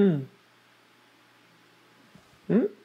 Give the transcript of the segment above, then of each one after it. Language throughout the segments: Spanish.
Hmm. Hmm?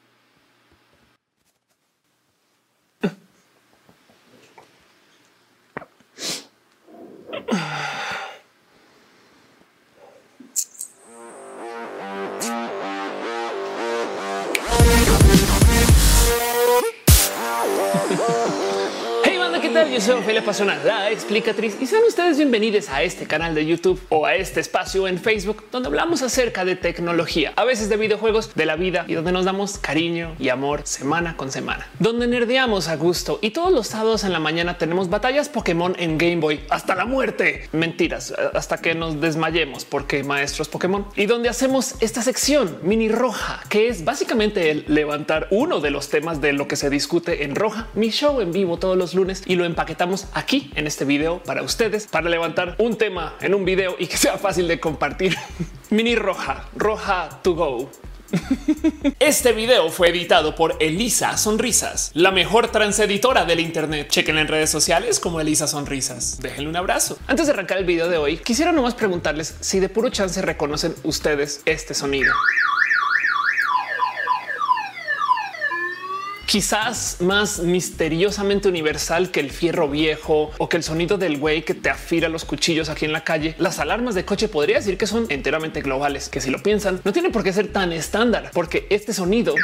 Pasona, la explicatriz, y sean ustedes bienvenidos a este canal de YouTube o a este espacio en Facebook donde hablamos acerca de tecnología, a veces de videojuegos, de la vida y donde nos damos cariño y amor semana con semana, donde nerdeamos a gusto y todos los sábados en la mañana tenemos batallas Pokémon en Game Boy hasta la muerte. Mentiras, hasta que nos desmayemos porque maestros Pokémon y donde hacemos esta sección mini roja, que es básicamente el levantar uno de los temas de lo que se discute en roja, mi show en vivo todos los lunes y lo empaquetamos aquí en este video para ustedes, para levantar un tema en un video y que sea fácil de compartir. Mini roja, roja to go. Este video fue editado por Elisa Sonrisas, la mejor transeditora del Internet. Chequen en redes sociales como Elisa Sonrisas. Déjenle un abrazo. Antes de arrancar el video de hoy, quisiera nomás preguntarles si de puro chance reconocen ustedes este sonido. Quizás más misteriosamente universal que el fierro viejo o que el sonido del güey que te afila los cuchillos aquí en la calle. Las alarmas de coche podría decir que son enteramente globales, que si lo piensan no tiene por qué ser tan estándar, porque este sonido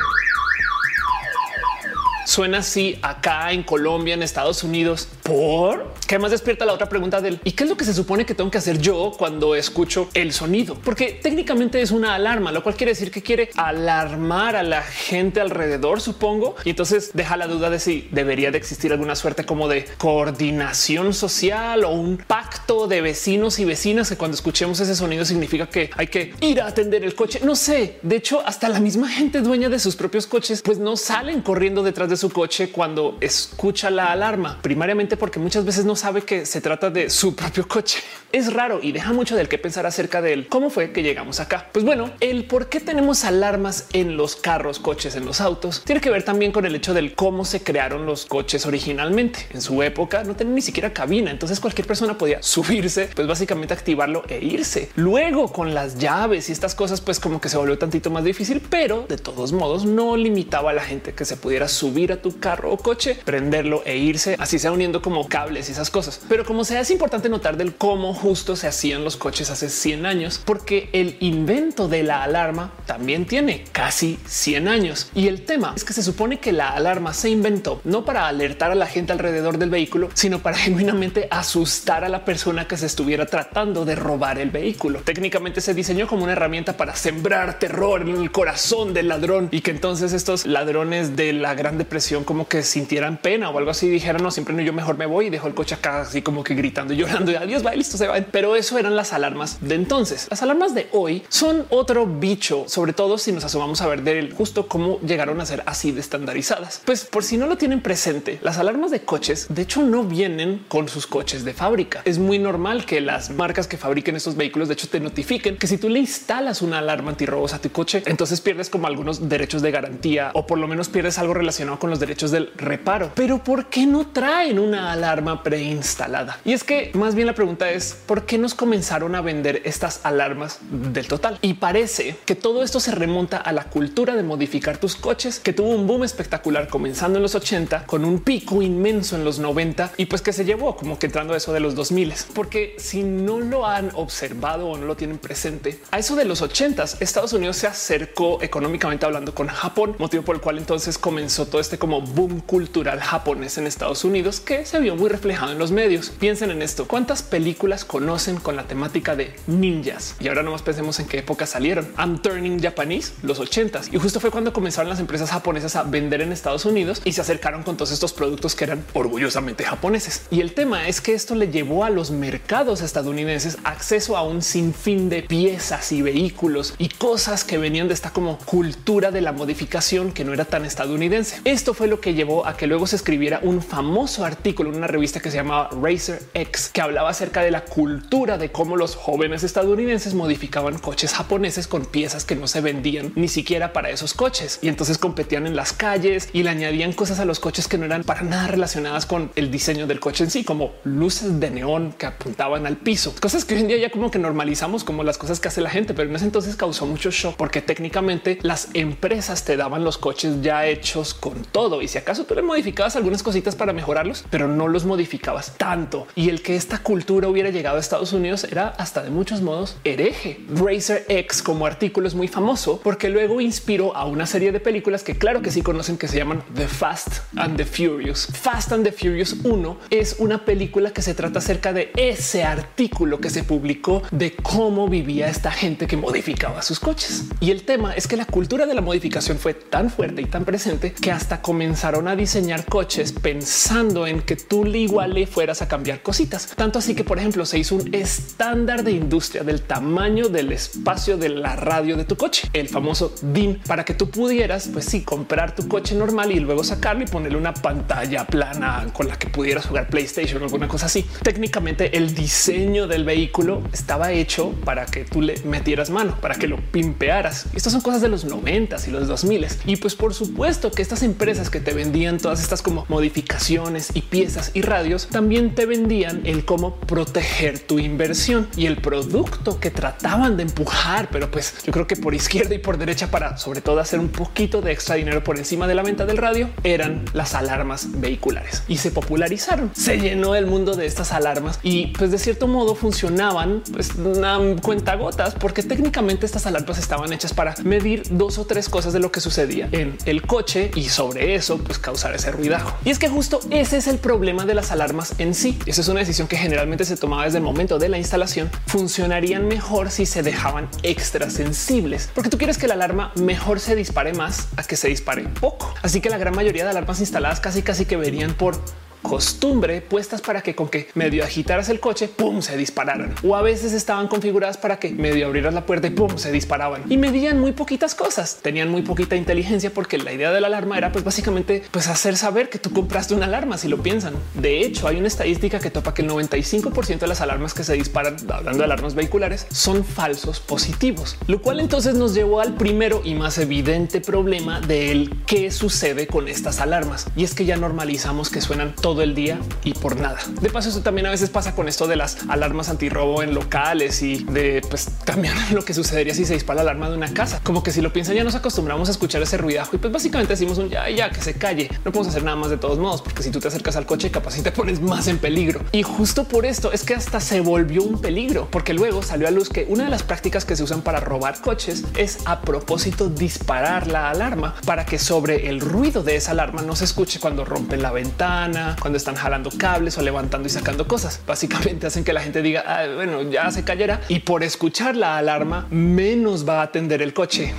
suena así acá en Colombia, en Estados Unidos, por que más despierta la otra pregunta del y qué es lo que se supone que tengo que hacer yo cuando escucho el sonido, porque técnicamente es una alarma, lo cual quiere decir que quiere alarmar a la gente alrededor, supongo. Y entonces deja la duda de si debería de existir alguna suerte como de coordinación social o un pacto de vecinos y vecinas que cuando escuchemos ese sonido significa que hay que ir a atender el coche. No sé. De hecho, hasta la misma gente dueña de sus propios coches, pues no salen corriendo detrás de su coche cuando escucha la alarma, primariamente porque muchas veces no sabe que se trata de su propio coche. Es raro y deja mucho del que pensar acerca de él. ¿Cómo fue que llegamos acá? Pues bueno, el por qué tenemos alarmas en los carros, coches, en los autos, tiene que ver también con el hecho del cómo se crearon los coches originalmente. En su época no tenían ni siquiera cabina, entonces cualquier persona podía subirse, pues básicamente activarlo e irse. Luego con las llaves y estas cosas, pues como que se volvió tantito más difícil, pero de todos modos no limitaba a la gente que se pudiera subir a tu carro o coche, prenderlo e irse, así sea uniendo como cables y esas cosas. Pero como sea, es importante notar del cómo justo se hacían los coches hace 100 años, porque el invento de la alarma también tiene casi 100 años. Y el tema es que se supone que la alarma se inventó no para alertar a la gente alrededor del vehículo, sino para genuinamente asustar a la persona que se estuviera tratando de robar el vehículo. Técnicamente se diseñó como una herramienta para sembrar terror en el corazón del ladrón y que entonces estos ladrones de la Gran Depresión como que sintieran pena o algo así, dijeran no, siempre no, yo mejor me voy y dejo el coche acá así como que gritando y llorando y adiós, va listo, se va. Pero eso eran las alarmas de entonces. Las alarmas de hoy son otro bicho, sobre todo si nos asomamos a ver del justo cómo llegaron a ser así de estandarizadas. Pues por si no lo tienen presente, las alarmas de coches de hecho no vienen con sus coches de fábrica. Es muy normal que las marcas que fabriquen estos vehículos de hecho te notifiquen que si tú le instalas una alarma antirrobos a tu coche, entonces pierdes como algunos derechos de garantía o por lo menos pierdes algo relacionado con los derechos del reparo. Pero ¿por qué no traen una alarma preinstalada? Y es que más bien la pregunta es ¿por qué nos comenzaron a vender estas alarmas del total? Y parece que todo esto se remonta a la cultura de modificar tus coches, que tuvo un boom espectacular comenzando en los 80 con un pico inmenso en los 90 y pues que se llevó como que entrando a eso de los 2000. Porque si no lo han observado o no lo tienen presente, a eso de los 80 Estados Unidos se acercó económicamente hablando con Japón, motivo por el cual entonces comenzó todo este como boom cultural japonés en Estados Unidos que se vio muy reflejado en los medios. Piensen en esto. ¿Cuántas películas conocen con la temática de ninjas? Y ahora nomás pensemos en qué época salieron. I'm Turning Japanese, los ochentas. Y justo fue cuando comenzaron las empresas japonesas a vender en Estados Unidos y se acercaron con todos estos productos que eran orgullosamente japoneses. Y el tema es que esto le llevó a los mercados estadounidenses acceso a un sinfín de piezas y vehículos y cosas que venían de esta como cultura de la modificación que no era tan estadounidense. Esto fue lo que llevó a que luego se escribiera un famoso artículo en una revista que se llamaba Racer X, que hablaba acerca de la cultura de cómo los jóvenes estadounidenses modificaban coches japoneses con piezas que no se vendían ni siquiera para esos coches. Y entonces competían en las calles y le añadían cosas a los coches que no eran para nada relacionadas con el diseño del coche en sí, como luces de neón que apuntaban al piso, cosas que hoy en día ya como que normalizamos como las cosas que hace la gente, pero en ese entonces causó mucho shock porque técnicamente las empresas te daban los coches ya hechos con todo. Y si acaso tú le modificabas algunas cositas para mejorarlos, pero no los modificabas tanto y el que esta cultura hubiera llegado a Estados Unidos era hasta de muchos modos hereje. Racer X como artículo es muy famoso porque luego inspiró a una serie de películas que claro que sí conocen que se llaman The Fast and the Furious. Fast and the Furious 1 es una película que se trata acerca de ese artículo que se publicó de cómo vivía esta gente que modificaba sus coches. Y el tema es que la cultura de la modificación fue tan fuerte y tan presente que hasta comenzaron a diseñar coches pensando en que tú igual fueras a cambiar cositas. Tanto así que, por ejemplo, se hizo un estándar de industria del tamaño del espacio de la radio de tu coche, el famoso DIN, para que tú pudieras, pues sí, comprar tu coche normal y luego sacarlo y ponerle una pantalla plana con la que pudieras jugar PlayStation o alguna cosa así. Técnicamente el diseño del vehículo estaba hecho para que tú le metieras mano, para que lo pimpearas. Estas son cosas de los 90 y los 2000 y pues por supuesto que estas empresas que te vendían todas estas como modificaciones y piezas y radios también te vendían el cómo proteger tu inversión y el producto que trataban de empujar, pero pues yo creo que por izquierda y por derecha para sobre todo hacer un poquito de extra dinero por encima de la venta del radio eran las alarmas vehiculares y se popularizaron. Se llenó el mundo de estas alarmas y pues de cierto modo funcionaban pues una cuenta gotas porque técnicamente estas alarmas estaban hechas para medir dos o tres cosas de lo que sucedía en el coche y sobre eso pues causar ese ruidajo. Y es que justo ese es el problema de las alarmas en sí. Esa es una decisión que generalmente se tomaba desde el momento de la instalación. Funcionarían mejor si se dejaban extra sensibles, porque tú quieres que la alarma mejor se dispare más a que se dispare poco. Así que la gran mayoría de alarmas instaladas casi casi que verían por costumbre puestas para que con que medio agitaras el coche, pum, se dispararan. O a veces estaban configuradas para que medio abrieras la puerta y pum, se disparaban. Y medían muy poquitas cosas. Tenían muy poquita inteligencia porque la idea de la alarma era pues básicamente pues hacer saber que tú compraste una alarma si lo piensan. De hecho, hay una estadística que topa que el 95% de las alarmas que se disparan, hablando de alarmas vehiculares, son falsos positivos, lo cual entonces nos llevó al primero y más evidente problema del qué sucede con estas alarmas. Y es que ya normalizamos que suenan todo todo el día y por nada. De paso, eso también a veces pasa con esto de las alarmas antirrobo en locales y de pues también lo que sucedería si se dispara la alarma de una casa. Como que si lo piensan, ya nos acostumbramos a escuchar ese ruidajo y pues básicamente decimos un ya, ya que se calle. No podemos hacer nada más de todos modos, porque si tú te acercas al coche, capaz si te pones más en peligro. Y justo por esto es que hasta se volvió un peligro, porque luego salió a luz que una de las prácticas que se usan para robar coches es a propósito disparar la alarma para que sobre el ruido de esa alarma no se escuche cuando rompen la ventana, cuando están jalando cables o levantando y sacando cosas. Básicamente hacen que la gente diga, ah, bueno, ya se cayera y por escuchar la alarma menos va a atender el coche.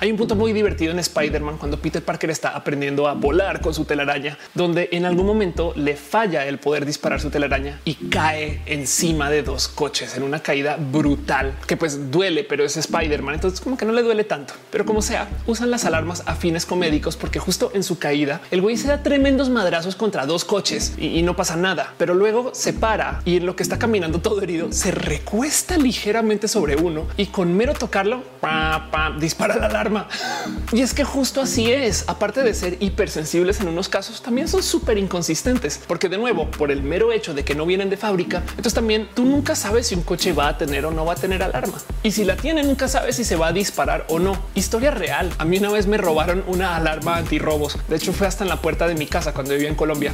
Hay un punto muy divertido en Spider-Man cuando Peter Parker está aprendiendo a volar con su telaraña, donde en algún momento le falla el poder disparar su telaraña y cae encima de dos coches en una caída brutal que pues duele, pero es Spider-Man. Entonces como que no le duele tanto, pero como sea, usan las alarmas a fines comédicos porque justo en su caída el güey se da tremendos madrazos contra dos coches y, no pasa nada, pero luego se para y en lo que está caminando todo herido se recuesta ligeramente sobre uno y con mero tocarlo dispara la alarma y es que justo así es. Aparte de ser hipersensibles en unos casos, también son súper inconsistentes, porque de nuevo, por el mero hecho de que no vienen de fábrica, entonces también tú nunca sabes si un coche va a tener o no va a tener alarma. Y si la tiene, nunca sabes si se va a disparar o no. Historia real. A mí una vez me robaron una alarma antirrobos. De hecho, fue hasta en la puerta de mi casa cuando vivía en Colombia.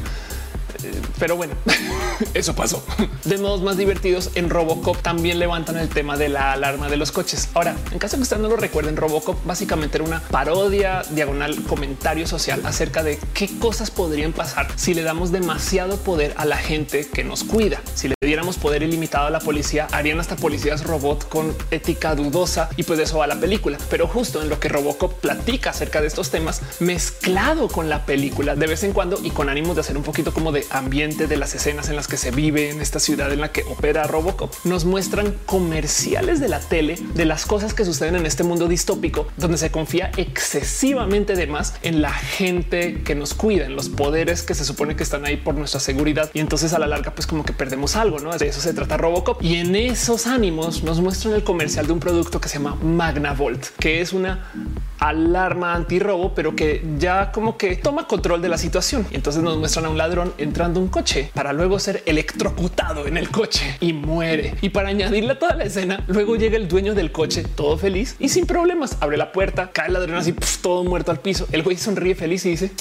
Pero bueno, eso pasó. De modos más divertidos, en Robocop también levantan el tema de la alarma de los coches. Ahora, en caso que ustedes no lo recuerden, Robocop básicamente era una parodia diagonal comentario social acerca de qué cosas podrían pasar si le damos demasiado poder a la gente que nos cuida. Si le diéramos poder ilimitado a la policía, harían hasta policías robot con ética dudosa y pues de eso va la película. Pero justo en lo que Robocop platica acerca de estos temas mezclado con la película de vez en cuando y con ánimos de hacer un poquito como de ambiente de las escenas en las que se vive en esta ciudad en la que opera Robocop, nos muestran comerciales de la tele de las cosas que suceden en este mundo distópico, donde se confía excesivamente de más en la gente que nos cuida, en los poderes que se supone que están ahí por nuestra seguridad. Y entonces a la larga, pues como que perdemos algo, ¿no? De eso se trata Robocop. Y en esos ánimos nos muestran el comercial de un producto que se llama Magnavolt, que es una alarma antirrobo, pero que ya como que toma control de la situación. Y entonces nos muestran a un ladrón entrando un coche para luego ser electrocutado en el coche y muere. Y para añadirle a toda la escena, luego llega el dueño del coche todo feliz y sin problemas. Abre la puerta, cae el ladrón así, todo muerto al piso. El güey sonríe feliz y dice,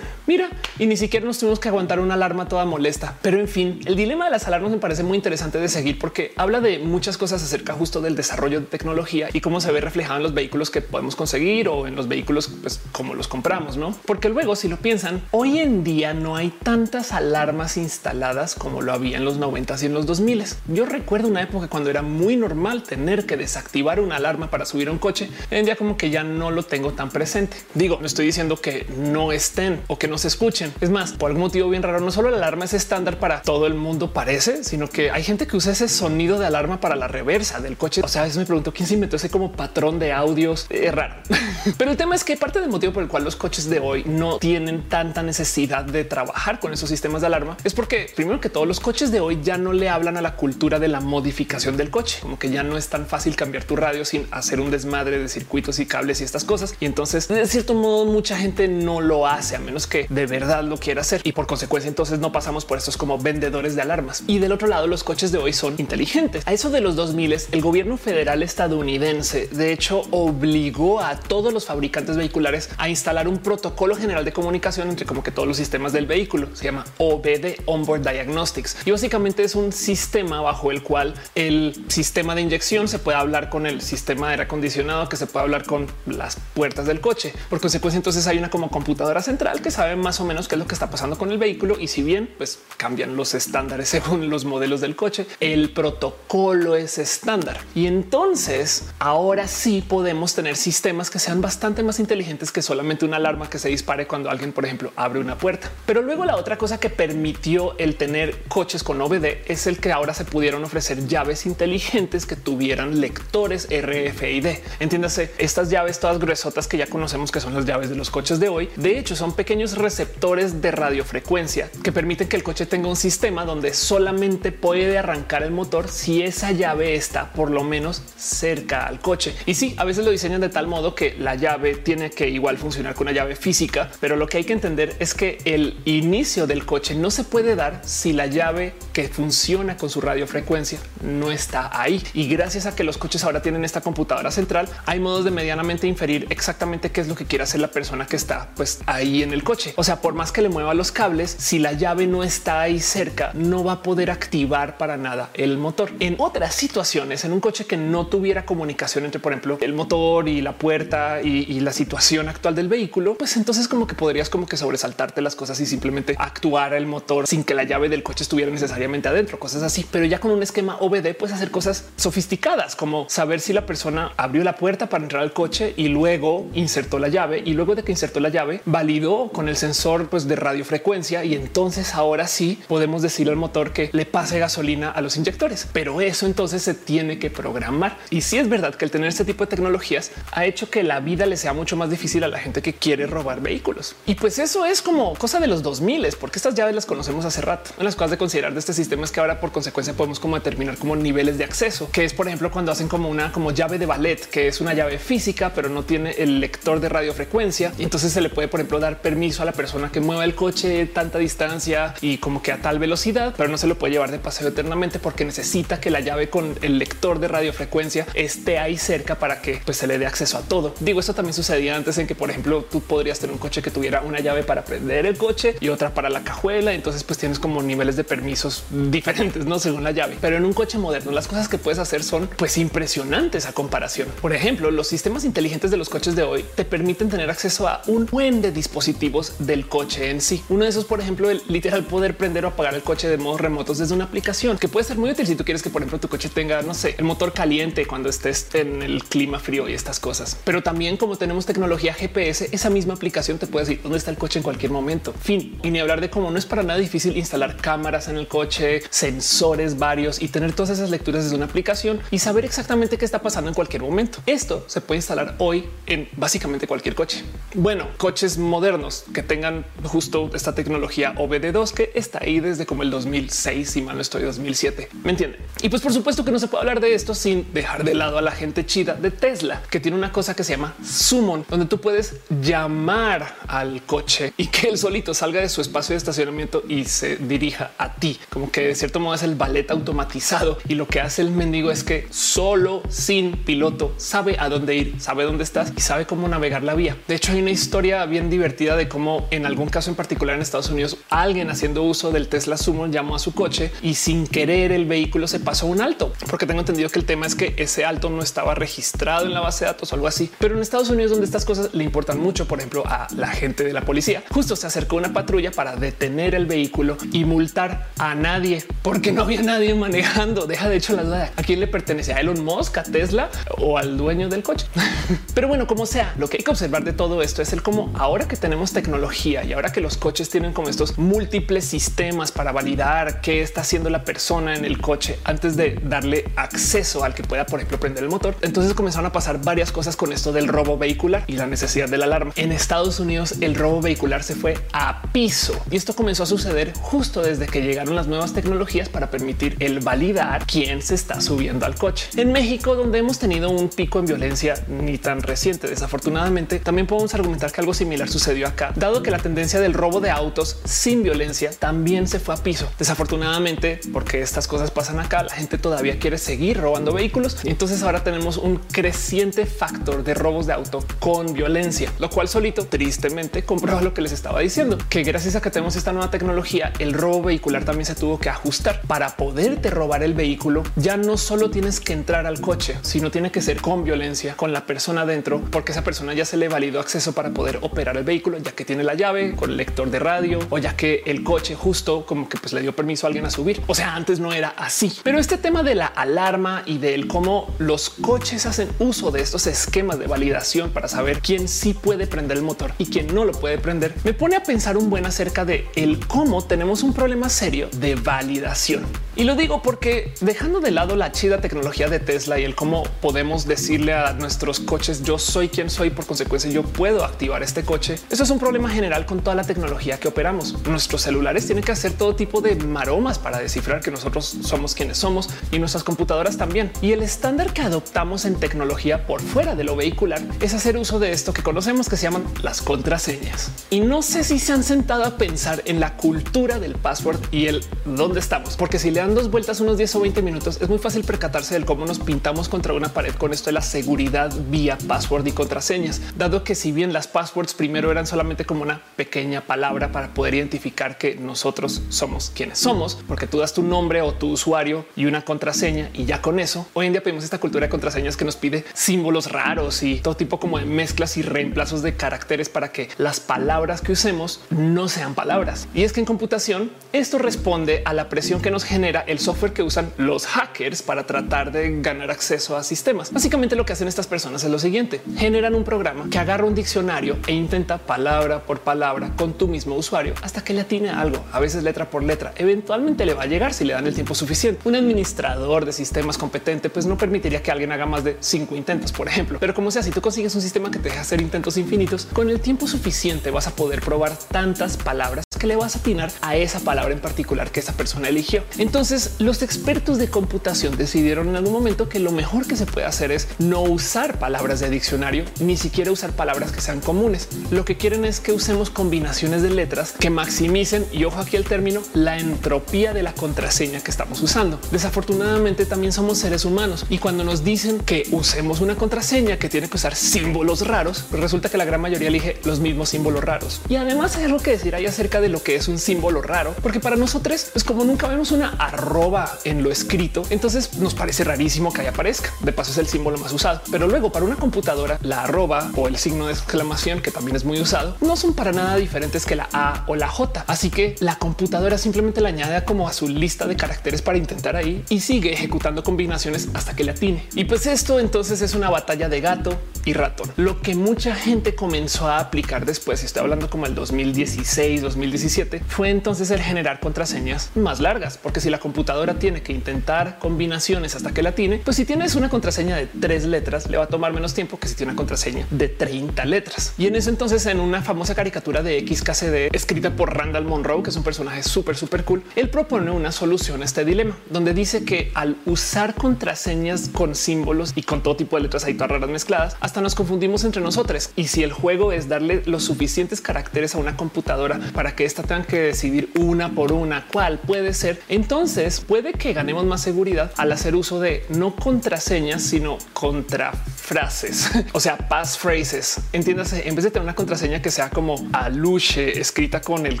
mira, y ni siquiera nos tuvimos que aguantar una alarma toda molesta. Pero en fin, el dilema de las alarmas me parece muy interesante de seguir porque habla de muchas cosas acerca justo del desarrollo de tecnología y cómo se ve reflejado en los vehículos que podemos conseguir o en los vehículos pues, como los compramos, no? Porque luego, si lo piensan, hoy en día no hay tantas alarmas instaladas como lo había en los 90 y en los 2000. Yo recuerdo una época cuando era muy normal tener que desactivar una alarma para subir a un coche. En día como que ya no lo tengo tan presente. Digo, no estoy diciendo que no estén o que no se escuchen. Es más, por algún motivo bien raro, no solo la alarma es estándar para todo el mundo parece, sino que hay gente que usa ese sonido de alarma para la reversa del coche. O sea, eso me pregunto quién se inventó ese como patrón de audios. Es raro. Pero el tema es que parte del motivo por el cual los coches de hoy no tienen tanta necesidad de trabajar con esos sistemas de alarma es porque primero que todos los coches de hoy ya no le hablan a la cultura de la modificación del coche, como que ya no es tan fácil cambiar tu radio sin hacer un desmadre de circuitos y cables y estas cosas. Y entonces, de cierto modo, mucha gente no lo hace a menos que de verdad lo quiera hacer. Y por consecuencia, entonces no pasamos por estos como vendedores de alarmas. Y del otro lado, los coches de hoy son inteligentes. A eso de los 2000, el gobierno federal estadounidense, de hecho, obligó a todos los fabricantes vehiculares a instalar un protocolo general de comunicación entre como que todos los sistemas del vehículo. Se llama OBD, Onboard Diagnostics. Y básicamente es un sistema bajo el cual el sistema de inyección se puede hablar con el sistema de aire acondicionado, que se puede hablar con las puertas del coche. Por consecuencia, entonces hay una como computadora central que sabe más o menos qué es lo que está pasando con el vehículo. Y si bien pues cambian los estándares según los modelos del coche, el protocolo es estándar. Y entonces ahora sí podemos tener sistemas que sean bastante más inteligentes que solamente una alarma que se dispare cuando alguien, por ejemplo, abre una puerta. Pero luego la otra cosa que permitió el tener coches con OBD es el que ahora se pudieron ofrecer llaves inteligentes que tuvieran lectores RFID. Entiéndase, estas llaves todas gruesotas que ya conocemos que son las llaves de los coches de hoy, de hecho son pequeños receptores de radiofrecuencia que permiten que el coche tenga un sistema donde solamente puede arrancar el motor si esa llave está por lo menos cerca al coche. Y sí, a veces lo diseñan de tal modo que la llave tiene que igual funcionar con una llave física, pero lo que hay que entender es que el inicio del coche no se puede dar si la llave que funciona con su radiofrecuencia no está ahí. Y gracias a que los coches ahora tienen esta computadora central, hay modos de medianamente inferir exactamente qué es lo que quiere hacer la persona que está pues ahí en el coche. O sea, por más que le mueva los cables, si la llave no está ahí cerca, no va a poder activar para nada el motor. En otras situaciones, en un coche que no tuviera comunicación entre, por ejemplo, el motor y la puerta y, la situación actual del vehículo, pues entonces como que podrías como que sobresaltarte las cosas y simplemente actuar el motor sin que la llave del coche estuviera necesariamente adentro, cosas así. Pero ya con un esquema OBD puedes hacer cosas sofisticadas como saber si la persona abrió la puerta para entrar al coche y luego insertó la llave y luego de que insertó la llave validó con el sensor pues, de radiofrecuencia y entonces ahora sí podemos decirle al motor que le pase gasolina a los inyectores. Pero eso entonces se tiene que programar. Y si es verdad que el tener este tipo de tecnologías ha hecho que la vida le sea mucho más difícil a la gente que quiere robar vehículos. Y pues eso es como cosa de los 2000, porque estas llaves conocemos hace rato. En las cosas de considerar de este sistema es que ahora por consecuencia podemos como determinar como niveles de acceso, que es por ejemplo cuando hacen como una como llave de ballet, que es una llave física, pero no tiene el lector de radiofrecuencia. Y entonces se le puede, por ejemplo, dar permiso a la persona que mueva el coche tanta distancia y como que a tal velocidad, pero no se lo puede llevar de paseo eternamente porque necesita que la llave con el lector de radiofrecuencia esté ahí cerca para que pues, se le dé acceso a todo. Digo, esto también sucedía antes en que, por ejemplo, tú podrías tener un coche que tuviera una llave para prender el coche y otra para la cajuela. Entonces, pues tienes como niveles de permisos diferentes, no según la llave. Pero en un coche moderno, las cosas que puedes hacer son pues impresionantes a comparación. Por ejemplo, los sistemas inteligentes de los coches de hoy te permiten tener acceso a un buen de dispositivos del coche en sí. Uno de esos, por ejemplo, el literal poder prender o apagar el coche de modos remotos desde una aplicación que puede ser muy útil si tú quieres que, por ejemplo, tu coche tenga, no sé, el motor caliente cuando estés en el clima frío y estas cosas. Pero también como tenemos tecnología GPS, esa misma aplicación te puede decir dónde está el coche en cualquier momento. Fin. Y ni hablar de cómo no es para nada difícil instalar cámaras en el coche, sensores varios y tener todas esas lecturas desde una aplicación y saber exactamente qué está pasando en cualquier momento. Esto se puede instalar hoy en básicamente cualquier coche. Bueno, coches modernos que tengan justo esta tecnología OBD2 que está ahí desde como el 2006, y mal no estoy 2007. ¿Me entienden? Y pues por supuesto que no se puede hablar de esto sin dejar de lado a la gente chida de Tesla, que tiene una cosa que se llama Summon, donde tú puedes llamar al coche y que él solito salga de su espacio de estacionamiento y se dirija a ti, como que de cierto modo es el ballet automatizado y lo que hace el mendigo es que solo sin piloto sabe a dónde ir, sabe dónde estás y sabe cómo navegar la vía. De hecho, hay una historia bien divertida de cómo en algún caso en particular en Estados Unidos alguien haciendo uso del Tesla Summon llamó a su coche y sin querer el vehículo se pasó un alto, porque tengo entendido que el tema es que ese alto no estaba registrado en la base de datos o algo así. Pero en Estados Unidos, donde estas cosas le importan mucho, por ejemplo, a la gente de la policía, justo se acercó una patrulla para detener vehículo y multar a nadie porque no había nadie manejando. Deja de hecho la duda a quién le pertenece a Elon Musk, a Tesla o al dueño del coche. Pero bueno, como sea, lo que hay que observar de todo esto es el cómo ahora que tenemos tecnología y ahora que los coches tienen como estos múltiples sistemas para validar qué está haciendo la persona en el coche antes de darle acceso al que pueda, por ejemplo, prender el motor. Entonces comenzaron a pasar varias cosas con esto del robo vehicular y la necesidad de la alarma. En Estados Unidos el robo vehicular se fue a piso y esto comenzó a suceder justo desde que llegaron las nuevas tecnologías para permitir el validar quién se está subiendo al coche. En México, donde hemos tenido un pico en violencia ni tan reciente, desafortunadamente, también podemos argumentar que algo similar sucedió acá, dado que la tendencia del robo de autos sin violencia también se fue a piso. Desafortunadamente, porque estas cosas pasan acá, la gente todavía quiere seguir robando vehículos y entonces ahora tenemos un creciente factor de robos de auto con violencia, lo cual solito tristemente comprueba lo que les estaba diciendo, que gracias a que tenemos esta nueva tecnología, el robo vehicular también se tuvo que ajustar para poderte robar el vehículo. Ya no solo tienes que entrar al coche, sino tiene que ser con violencia con la persona dentro, porque esa persona ya se le validó acceso para poder operar el vehículo, ya que tiene la llave con el lector de radio o ya que el coche justo como que pues le dio permiso a alguien a subir. O sea, antes no era así, pero este tema de la alarma y del cómo los coches hacen uso de estos esquemas de validación para saber quién sí puede prender el motor y quién no lo puede prender, me pone a pensar un buen acerca de el cómo tenemos un problema serio de validación. Y lo digo porque dejando de lado la chida tecnología de Tesla y el cómo podemos decirle a nuestros coches yo soy quien soy, por consecuencia yo puedo activar este coche. Eso es un problema general con toda la tecnología que operamos. Nuestros celulares tienen que hacer todo tipo de maromas para descifrar que nosotros somos quienes somos y nuestras computadoras también. Y el estándar que adoptamos en tecnología por fuera de lo vehicular es hacer uso de esto que conocemos que se llaman las contraseñas. Y no sé si se han sentado a pensar en la cultura del password y el dónde estamos, porque si le dan dos vueltas unos 10 o 20 minutos es muy fácil percatarse del cómo nos pintamos contra una pared con esto de la seguridad vía password y contraseñas, dado que si bien las passwords primero eran solamente como una pequeña palabra para poder identificar que nosotros somos quienes somos, porque tú das tu nombre o tu usuario y una contraseña y ya con eso, hoy en día pedimos esta cultura de contraseñas que nos pide símbolos raros y todo tipo como de mezclas y reemplazos de caracteres para que las palabras que usemos no sean palabras. Es que en computación esto responde a la presión que nos genera el software que usan los hackers para tratar de ganar acceso a sistemas. Básicamente lo que hacen estas personas es lo siguiente. Generan un programa que agarra un diccionario e intenta palabra por palabra con tu mismo usuario hasta que le atine algo, a veces letra por letra. Eventualmente le va a llegar si le dan el tiempo suficiente. Un administrador de sistemas competente pues no permitiría que alguien haga más de cinco intentos, por ejemplo. Pero como sea, si tú consigues un sistema que te deja hacer intentos infinitos, con el tiempo suficiente vas a poder probar tantas palabras que le vas a atinar a esa palabra en particular que esa persona eligió. Entonces los expertos de computación decidieron en algún momento que lo mejor que se puede hacer es no usar palabras de diccionario, ni siquiera usar palabras que sean comunes. Lo que quieren es que usemos combinaciones de letras que maximicen, y ojo aquí el término, la entropía de la contraseña que estamos usando. Desafortunadamente también somos seres humanos y cuando nos dicen que usemos una contraseña que tiene que usar símbolos raros, resulta que la gran mayoría elige los mismos símbolos raros. Y además hay algo que decir ahí acerca de lo que es un símbolo raro, porque para nosotros, pues como nunca vemos una arroba en lo escrito, entonces nos parece rarísimo que ahí aparezca. De paso es el símbolo más usado, pero luego para una computadora, la arroba o el signo de exclamación, que también es muy usado, no son para nada diferentes que la A o la J. Así que la computadora simplemente la añade como a su lista de caracteres para intentar ahí y sigue ejecutando combinaciones hasta que le atine. Y pues esto entonces es una batalla de gato y ratón. Lo que mucha gente comenzó a aplicar después, estoy hablando como el 2016, 2017, 2017 fue entonces el generar contraseñas más largas, porque si la computadora tiene que intentar combinaciones hasta que la tiene, pues si tienes una contraseña de tres letras, le va a tomar menos tiempo que si tiene una contraseña de 30 letras. Y en ese entonces, en una famosa caricatura de XKCD escrita por Randall Monroe, que es un personaje súper, súper cool, él propone una solución a este dilema, donde dice que al usar contraseñas con símbolos y con todo tipo de letras ahí todas raras mezcladas, hasta nos confundimos entre nosotros. Y si el juego es darle los suficientes caracteres a una computadora para que ésta tenga que decidir una por una cuál puede ser, entonces puede que ganemos más seguridad al hacer uso de no contraseñas, sino contra frases, o sea, passphrases. Entiéndase, en vez de tener una contraseña que sea como aluche escrita con el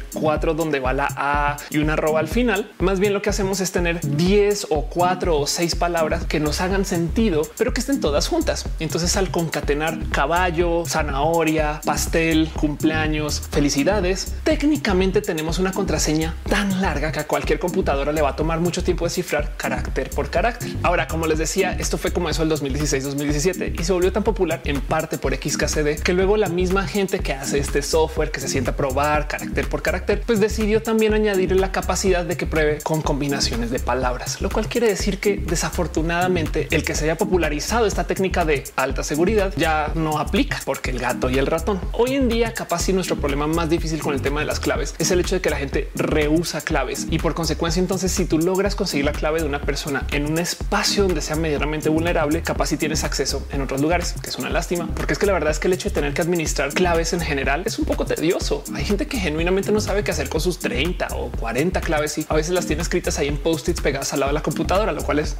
4 donde va la A y una arroba al final, más bien lo que hacemos es tener 10 o 4 o 6 palabras que nos hagan sentido, pero que estén todas juntas. Entonces, al concatenar caballo, zanahoria, pastel, cumpleaños, felicidades, técnicamente tenemos una contraseña tan larga que a cualquier computadora le va a tomar mucho tiempo descifrar carácter por carácter. Ahora, como les decía, esto fue como eso el 2016-2017 y se volvió tan popular en parte por XKCD que luego la misma gente que hace este software que se sienta a probar carácter por carácter, pues decidió también añadir la capacidad de que pruebe con combinaciones de palabras, lo cual quiere decir que desafortunadamente el que se haya popularizado esta técnica de alta seguridad ya no aplica porque el gato y el ratón. Hoy en día, capaz si nuestro problema más difícil con el tema de las claves es el hecho de que la gente rehúsa claves y por consecuencia, entonces, si tú logras conseguir la clave de una persona en un espacio donde sea medianamente vulnerable, capaz si tienes acceso en otros lugares, que es una lástima, porque es que la verdad es que el hecho de tener que administrar claves en general es un poco tedioso. Hay gente que genuinamente no sabe qué hacer con sus 30 o 40 claves y a veces las tiene escritas ahí en post-its pegadas al lado de la computadora, lo cual es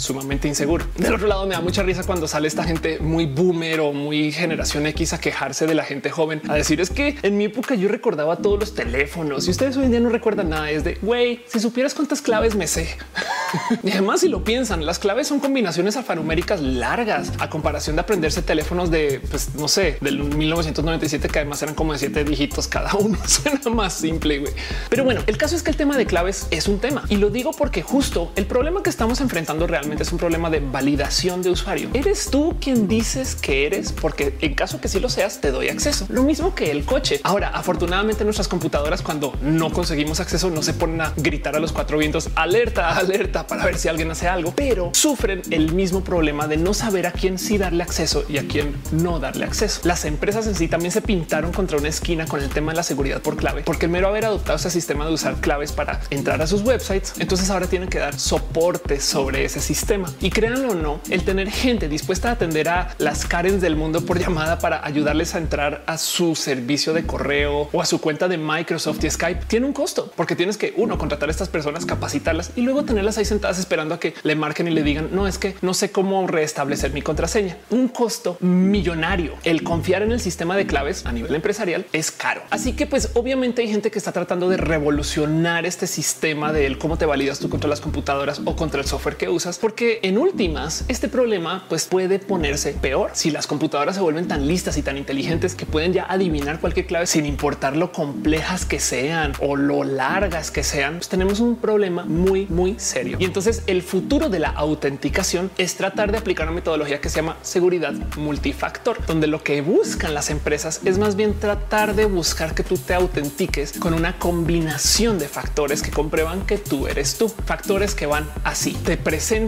sumamente inseguro. Del otro lado me da mucha risa cuando sale esta gente muy boomer o muy generación X a quejarse de la gente joven, a decir es que en mi época yo recordaba todos los teléfonos y ustedes hoy en día no recuerdan nada. Es de güey, si supieras cuántas claves me sé. y además, si lo piensan, las claves son combinaciones alfanuméricas largas a comparación de aprenderse teléfonos de, pues no sé, del 1997, que además eran como de siete dígitos cada uno. Suena más simple. güey. Pero bueno, el caso es que el tema de claves es un tema y lo digo porque justo el problema que estamos enfrentando realmente es un problema de validación de usuario. Eres tú quien dices que eres, porque en caso que sí lo seas, te doy acceso. Lo mismo que el coche. Ahora, afortunadamente, nuestras computadoras, cuando no conseguimos acceso, no se ponen a gritar a los cuatro vientos alerta, alerta para ver si alguien hace algo, pero sufren el mismo problema de no saber a quién sí darle acceso y a quién no darle acceso. Las empresas en sí también se pintaron contra una esquina con el tema de la seguridad por clave, porque el mero haber adoptado ese sistema de usar claves para entrar a sus websites, entonces ahora tienen que dar soporte sobre ese sistema sistema. Y créanlo o no, el tener gente dispuesta a atender a las Karens del mundo por llamada para ayudarles a entrar a su servicio de correo o a su cuenta de Microsoft y Skype tiene un costo porque tienes que uno contratar a estas personas, capacitarlas y luego tenerlas ahí sentadas esperando a que le marquen y le digan no es que no sé cómo restablecer mi contraseña. Un costo millonario. El confiar en el sistema de claves a nivel empresarial es caro. Así que pues obviamente hay gente que está tratando de revolucionar este sistema de cómo te validas tú contra las computadoras o contra el software que usas porque en últimas este problema pues puede ponerse peor si las computadoras se vuelven tan listas y tan inteligentes que pueden ya adivinar cualquier clave sin importar lo complejas que sean o lo largas que sean. Pues tenemos un problema muy, muy serio. Y entonces el futuro de la autenticación es tratar de aplicar una metodología que se llama seguridad multifactor, donde lo que buscan las empresas es más bien tratar de buscar que tú te autentiques con una combinación de factores que comprueban que tú eres tú. Factores que van así. Te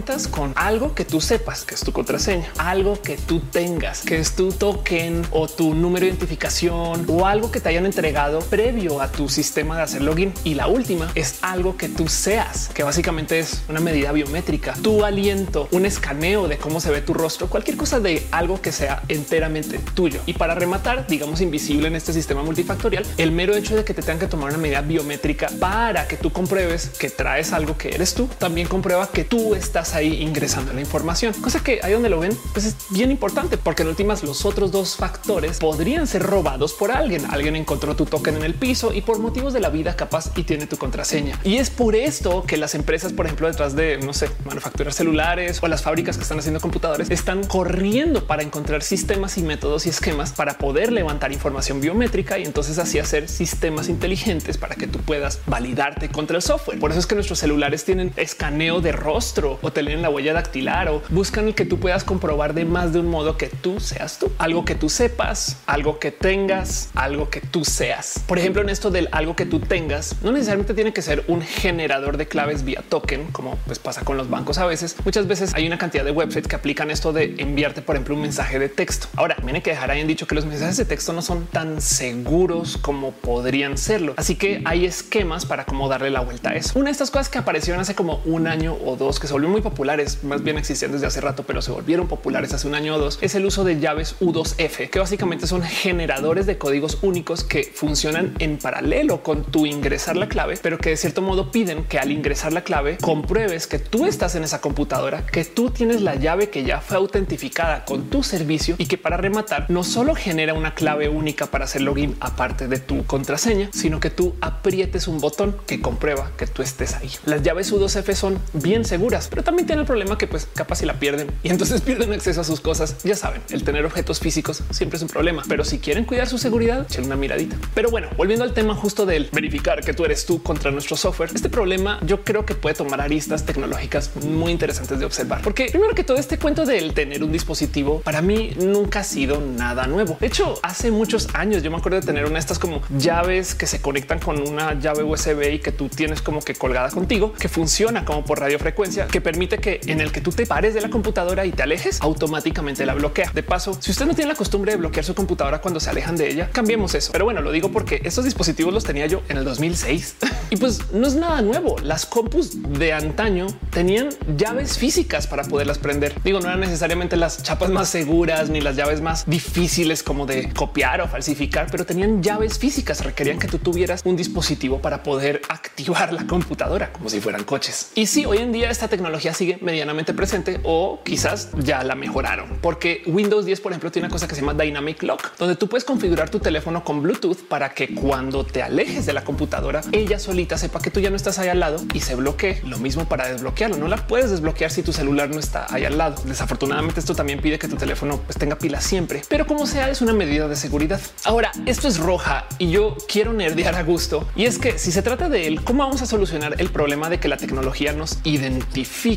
presentas con algo que tú sepas que es tu contraseña, algo que tú tengas, que es tu token o tu número de identificación o algo que te hayan entregado previo a tu sistema de hacer login. Y la última es algo que tú seas, que básicamente es una medida biométrica, tu aliento, un escaneo de cómo se ve tu rostro, cualquier cosa de algo que sea enteramente tuyo. Y para rematar, digamos invisible en este sistema multifactorial, el mero hecho de que te tengan que tomar una medida biométrica para que tú compruebes que traes algo que eres tú, también comprueba que tú estás ahí ingresando la información, cosa que ahí donde lo ven, pues es bien importante porque en últimas los otros dos factores podrían ser robados por alguien. Alguien encontró tu token en el piso y por motivos de la vida capaz y tiene tu contraseña. Y es por esto que las empresas, por ejemplo, detrás de no sé, manufacturas celulares o las fábricas que están haciendo computadores están corriendo para encontrar sistemas y métodos y esquemas para poder levantar información biométrica y entonces así hacer sistemas inteligentes para que tú puedas validarte contra el software. Por eso es que nuestros celulares tienen escaneo de rostro o te te leen la huella dactilar o buscan el que tú puedas comprobar de más de un modo que tú seas tú, algo que tú sepas, algo que tengas, algo que tú seas. Por ejemplo, en esto del algo que tú tengas, no necesariamente tiene que ser un generador de claves vía token, como pues pasa con los bancos a veces. Muchas veces hay una cantidad de websites que aplican esto de enviarte, por ejemplo, un mensaje de texto. Ahora, tiene que dejar ahí en dicho que los mensajes de texto no son tan seguros como podrían serlo. Así que hay esquemas para cómo darle la vuelta a eso. Una de estas cosas que aparecieron hace como un año o dos, que se volvieron muy populares, más bien existían desde hace rato, pero se volvieron populares hace un año o dos, es el uso de llaves U2F, que básicamente son generadores de códigos únicos que funcionan en paralelo con tu ingresar la clave, pero que de cierto modo piden que al ingresar la clave compruebes que tú estás en esa computadora, que tú tienes la llave que ya fue autentificada con tu servicio y que para rematar no solo genera una clave única para hacer login aparte de tu contraseña, sino que tú aprietes un botón que comprueba que tú estés ahí. Las llaves U2F son bien seguras, pero también tienen el problema que pues capaz si la pierden y entonces pierden acceso a sus cosas. Ya saben, el tener objetos físicos siempre es un problema, pero si quieren cuidar su seguridad, echen una miradita. Pero bueno, volviendo al tema justo del verificar que tú eres tú contra nuestro software, este problema yo creo que puede tomar aristas tecnológicas muy interesantes de observar, porque primero que todo este cuento del tener un dispositivo para mí nunca ha sido nada nuevo. De hecho, hace muchos años yo me acuerdo de tener una de estas como llaves que se conectan con una llave USB y que tú tienes como que colgada contigo, que funciona como por radiofrecuencia, que permite que en el que tú te pares de la computadora y te alejes, automáticamente la bloquea. De paso, si usted no tiene la costumbre de bloquear su computadora cuando se alejan de ella, cambiemos eso. Pero bueno, lo digo porque estos dispositivos los tenía yo en el 2006 y pues no es nada nuevo. Las compus de antaño tenían llaves físicas para poderlas prender. Digo, no eran necesariamente las chapas más seguras ni las llaves más difíciles como de copiar o falsificar, pero tenían llaves físicas. Requerían que tú tuvieras un dispositivo para poder activar la computadora como si fueran coches. Y si sí, hoy en día esta tecnología sigue medianamente presente o quizás ya la mejoraron, porque Windows 10, por ejemplo, tiene una cosa que se llama Dynamic Lock, donde tú puedes configurar tu teléfono con Bluetooth para que cuando te alejes de la computadora, ella solita sepa que tú ya no estás ahí al lado y se bloquee. Lo mismo para desbloquearlo. No la puedes desbloquear si tu celular no está ahí al lado. Desafortunadamente, esto también pide que tu teléfono pues, tenga pila siempre, pero como sea, es una medida de seguridad. Ahora, esto es roja y yo quiero nerdear a gusto. Y es que si se trata de él, ¿cómo vamos a solucionar el problema de que la tecnología nos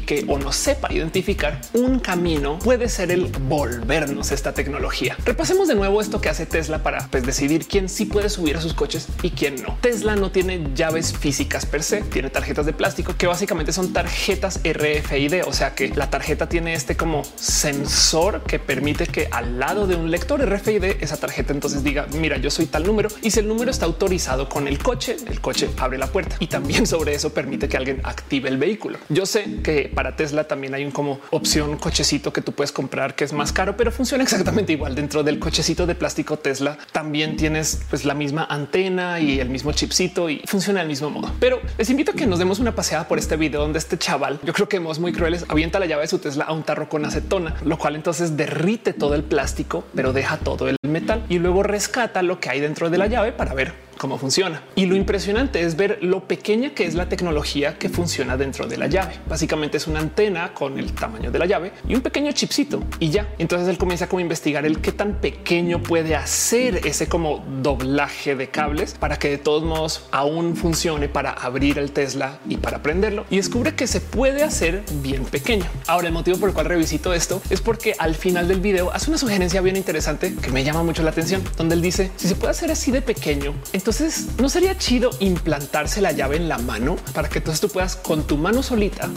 identifique o nos sepa identificar un camino? Puede ser el volvernos esta tecnología. Repasemos de nuevo esto que hace Tesla para pues, decidir quién sí puede subir a sus coches y quién no. Tesla no tiene llaves físicas per se, tiene tarjetas de plástico que básicamente son tarjetas RFID, o sea que la tarjeta tiene este como sensor que permite que al lado de un lector RFID esa tarjeta entonces diga, mira, yo soy tal número y si el número está autorizado con el coche, el coche abre la puerta y también sobre eso permite que alguien active el vehículo. Yo sé que para Tesla también hay un como opción cochecito que tú puedes comprar que es más caro, pero funciona exactamente igual dentro del cochecito de plástico Tesla. También tienes pues la misma antena y el mismo chipcito y funciona del mismo modo. Pero les invito a que nos demos una paseada por este video donde este chaval, yo creo que hemos muy crueles, avienta la llave de su Tesla a un tarro con acetona, lo cual entonces derrite todo el plástico, pero deja todo el metal y luego rescata lo que hay dentro de la llave para ver cómo funciona. Y lo impresionante es ver lo pequeña que es la tecnología que funciona dentro de la llave. Básicamente es una antena con el tamaño de la llave y un pequeño chipcito y ya. Entonces él comienza como a investigar el qué tan pequeño puede hacer ese como doblaje de cables para que de todos modos aún funcione para abrir el Tesla y para prenderlo. Y descubre que se puede hacer bien pequeño. Ahora el motivo por el cual revisito esto es porque al final del video hace una sugerencia bien interesante que me llama mucho la atención, donde él dice si se puede hacer así de pequeño, entonces no sería chido implantarse la llave en la mano para que entonces tú puedas con tu mano solita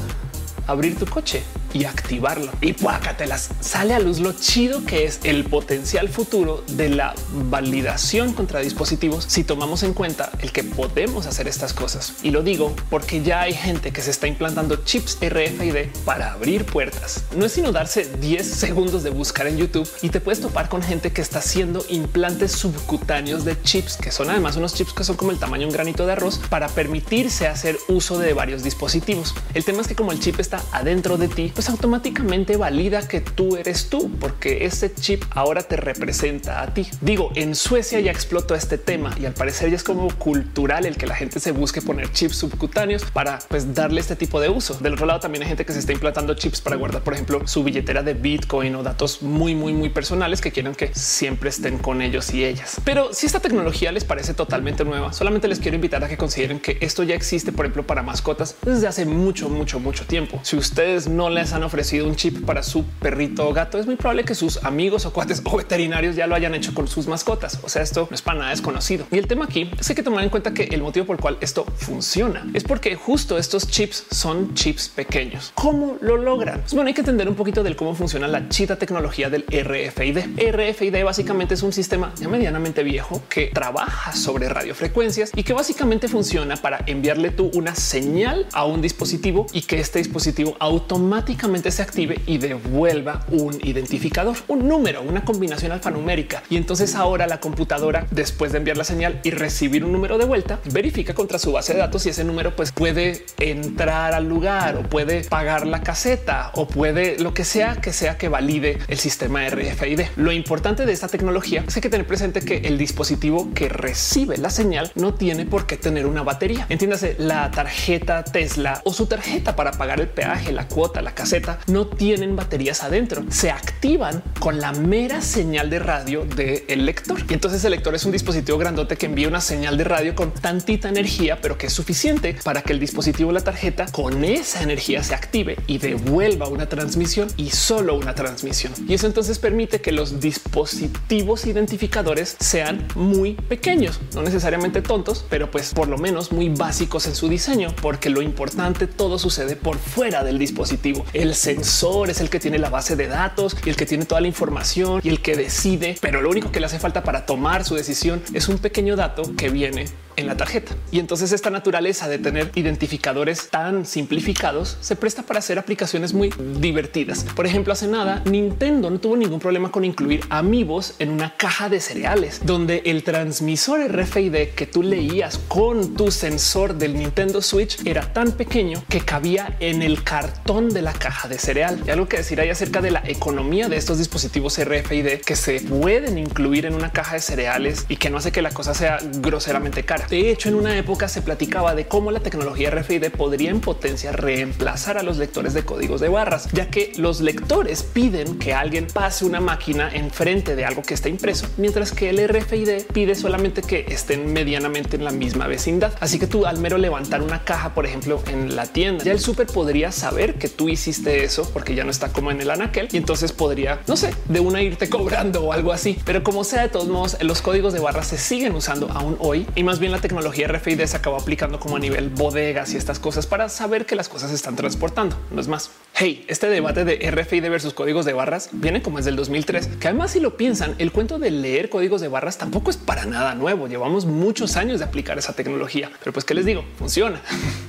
abrir tu coche y activarlo y puácatelas. Sale a luz lo chido que es el potencial futuro de la validación contra dispositivos si tomamos en cuenta el que podemos hacer estas cosas. Y lo digo porque ya hay gente que se está implantando chips RFID para abrir puertas. No es sino darse 10 segundos de buscar en YouTube y te puedes topar con gente que está haciendo implantes subcutáneos de chips, que son además unos chips que son como el tamaño de un granito de arroz para permitirse hacer uso de varios dispositivos. El tema es que como el chip está adentro de ti, pues automáticamente valida que tú eres tú, porque ese chip ahora te representa a ti. Digo, en Suecia ya explotó este tema y al parecer ya es como cultural el que la gente se busque poner chips subcutáneos para pues darle este tipo de uso. Del otro lado también hay gente que se está implantando chips para guardar, por ejemplo, su billetera de Bitcoin o datos muy, muy, muy personales que quieren que siempre estén con ellos y ellas. Pero si esta tecnología les parece totalmente nueva, solamente les quiero invitar a que consideren que esto ya existe, por ejemplo, para mascotas desde hace mucho, mucho, mucho tiempo. Si ustedes no les han ofrecido un chip para su perrito o gato, es muy probable que sus amigos o cuates o veterinarios ya lo hayan hecho con sus mascotas. O sea, esto no es para nada desconocido. Y el tema aquí es que hay que tomar en cuenta que el motivo por el cual esto funciona es porque justo estos chips son chips pequeños. ¿Cómo lo logran? Pues bueno, hay que entender un poquito del cómo funciona la chita tecnología del RFID. RFID básicamente es un sistema ya medianamente viejo que trabaja sobre radiofrecuencias y que básicamente funciona para enviarle tú una señal a un dispositivo y que este dispositivo automáticamente se active y devuelva un identificador, un número, una combinación alfanumérica. Y entonces ahora la computadora, después de enviar la señal y recibir un número de vuelta, verifica contra su base de datos si ese número pues puede entrar al lugar o puede pagar la caseta o puede lo que sea que sea que valide el sistema RFID. Lo importante de esta tecnología es que hay que tener presente que el dispositivo que recibe la señal no tiene por qué tener una batería. Entiéndase, la tarjeta Tesla o su tarjeta para pagar el peaje, la cuota, la caseta, no tienen baterías adentro. Se activan con la mera señal de radio del lector. Y entonces el lector es un dispositivo grandote que envía una señal de radio con tantita energía, pero que es suficiente para que el dispositivo, la tarjeta, con esa energía se active y devuelva una transmisión y solo una transmisión. Y eso entonces permite que los dispositivos identificadores sean muy pequeños, no necesariamente tontos, pero pues por lo menos muy básicos en su diseño, porque lo importante todo sucede por fuera del dispositivo. El sensor es el que tiene la base de datos y el que tiene toda la información y el que decide, pero lo único que le hace falta para tomar su decisión es un pequeño dato que viene en la tarjeta. Y entonces esta naturaleza de tener identificadores tan simplificados se presta para hacer aplicaciones muy divertidas. Por ejemplo, hace nada Nintendo no tuvo ningún problema con incluir amigos en una caja de cereales, donde el transmisor RFID que tú leías con tu sensor del Nintendo Switch era tan pequeño que cabía en el cartón de la caja de cereal. Y algo que decir hay acerca de la economía de estos dispositivos RFID que se pueden incluir en una caja de cereales y que no hace que la cosa sea groseramente cara. De hecho, en una época se platicaba de cómo la tecnología RFID podría en potencia reemplazar a los lectores de códigos de barras, ya que los lectores piden que alguien pase una máquina enfrente de algo que está impreso, mientras que el RFID pide solamente que estén medianamente en la misma vecindad. Así que tú al mero levantar una caja, por ejemplo, en la tienda, ya el súper podría saber que tú hiciste eso porque ya no está como en el anaquel y entonces podría, no sé, de una irte cobrando o algo así. Pero como sea, de todos modos, los códigos de barras se siguen usando aún hoy y más bien la tecnología RFID se acabó aplicando como a nivel bodegas y estas cosas para saber que las cosas se están transportando. No es más. Hey, este debate de RFID versus códigos de barras viene como es del 2003, que además si lo piensan, el cuento de leer códigos de barras tampoco es para nada nuevo. Llevamos muchos años de aplicar esa tecnología, pero pues qué les digo, funciona.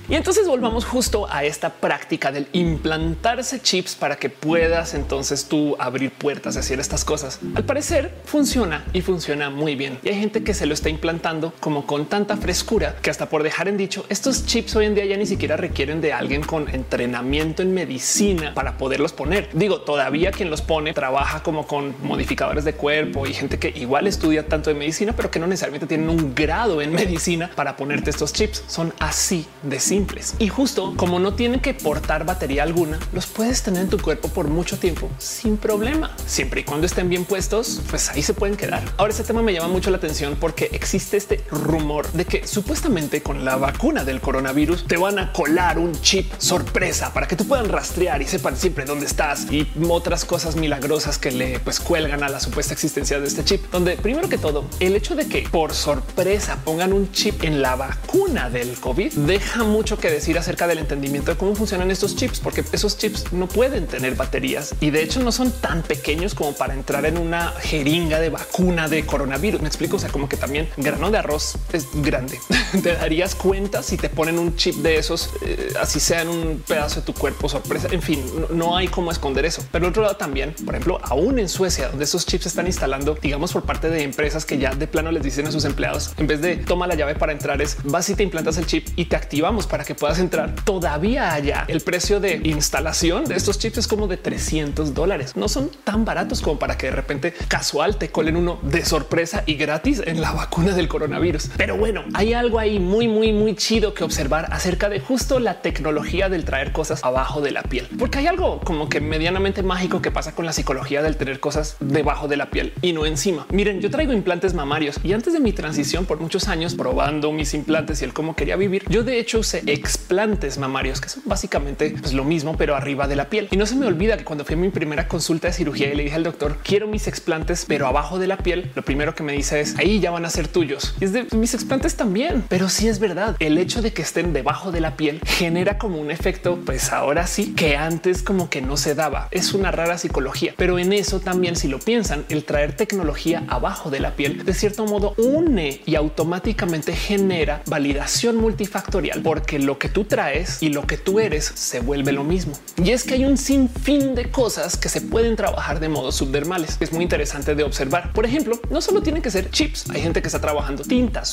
Y entonces volvamos justo a esta práctica del implantarse chips para que puedas entonces tú abrir puertas y hacer estas cosas. Al parecer funciona y funciona muy bien. Y hay gente que se lo está implantando como con tanta frescura que hasta por dejar en dicho, estos chips hoy en día ya ni siquiera requieren de alguien con entrenamiento en medicina para poderlos poner. Digo, todavía quien los pone trabaja como con modificadores de cuerpo y gente que igual estudia tanto de medicina, pero que no necesariamente tienen un grado en medicina para ponerte estos chips. Son así de simples y justo como no tienen que portar batería alguna, los puedes tener en tu cuerpo por mucho tiempo sin problema. Siempre y cuando estén bien puestos, pues ahí se pueden quedar. Ahora ese tema me llama mucho la atención porque existe este rumor de que supuestamente con la vacuna del coronavirus te van a colar un chip sorpresa para que tú puedan rastrear y sepan siempre dónde estás y otras cosas milagrosas que le pues cuelgan a la supuesta existencia de este chip, donde primero que todo el hecho de que por sorpresa pongan un chip en la vacuna del COVID deja mucho que decir acerca del entendimiento de cómo funcionan estos chips, porque esos chips no pueden tener baterías y de hecho no son tan pequeños como para entrar en una jeringa de vacuna de coronavirus. Me explico. O sea, como que también grano de arroz es grande. te darías cuenta si te ponen un chip de esos, eh, así sea en un pedazo de tu cuerpo sorpresa. En fin, no, hay cómo esconder eso. Pero otro lado también, por ejemplo, aún en Suecia, donde esos chips están instalando, digamos, por parte de empresas que ya de plano les dicen a sus empleados, en vez de toma la llave para entrar, es vas y te implantas el chip y te activamos para que puedas entrar. Todavía allá el precio de instalación de estos chips es como de 300 dólares. No son tan baratos como para que de repente casual te colen uno de sorpresa y gratis en la vacuna del coronavirus. Pero bueno, hay algo ahí muy, muy, muy chido que observar acerca de justo la tecnología del traer cosas abajo de la piel, porque hay algo como que medianamente mágico que pasa con la psicología del tener cosas debajo de la piel y no encima. Miren, yo traigo implantes mamarios y antes de mi transición por muchos años probando mis implantes y el cómo quería vivir, yo de hecho usé explantes mamarios que son básicamente pues, lo mismo, pero arriba de la piel. Y no se me olvida que cuando fui a mi primera consulta de cirugía y le dije al doctor, quiero mis explantes, pero abajo de la piel, lo primero que me dice es ahí ya van a ser tuyos. Y es de mis explantes también, pero sí es verdad. El hecho de que estén debajo de la piel genera como un efecto, pues ahora sí que antes como que no se daba. Es una rara psicología, pero en eso también, si lo piensan, el traer tecnología abajo de la piel de cierto modo une y automáticamente genera validación multifactorial, porque lo que tú traes y lo que tú eres se vuelve lo mismo. Y es que hay un sinfín de cosas que se pueden trabajar de modo subdermales. Es muy interesante de observar. Por ejemplo, no solo tienen que ser chips, hay gente que está trabajando tinta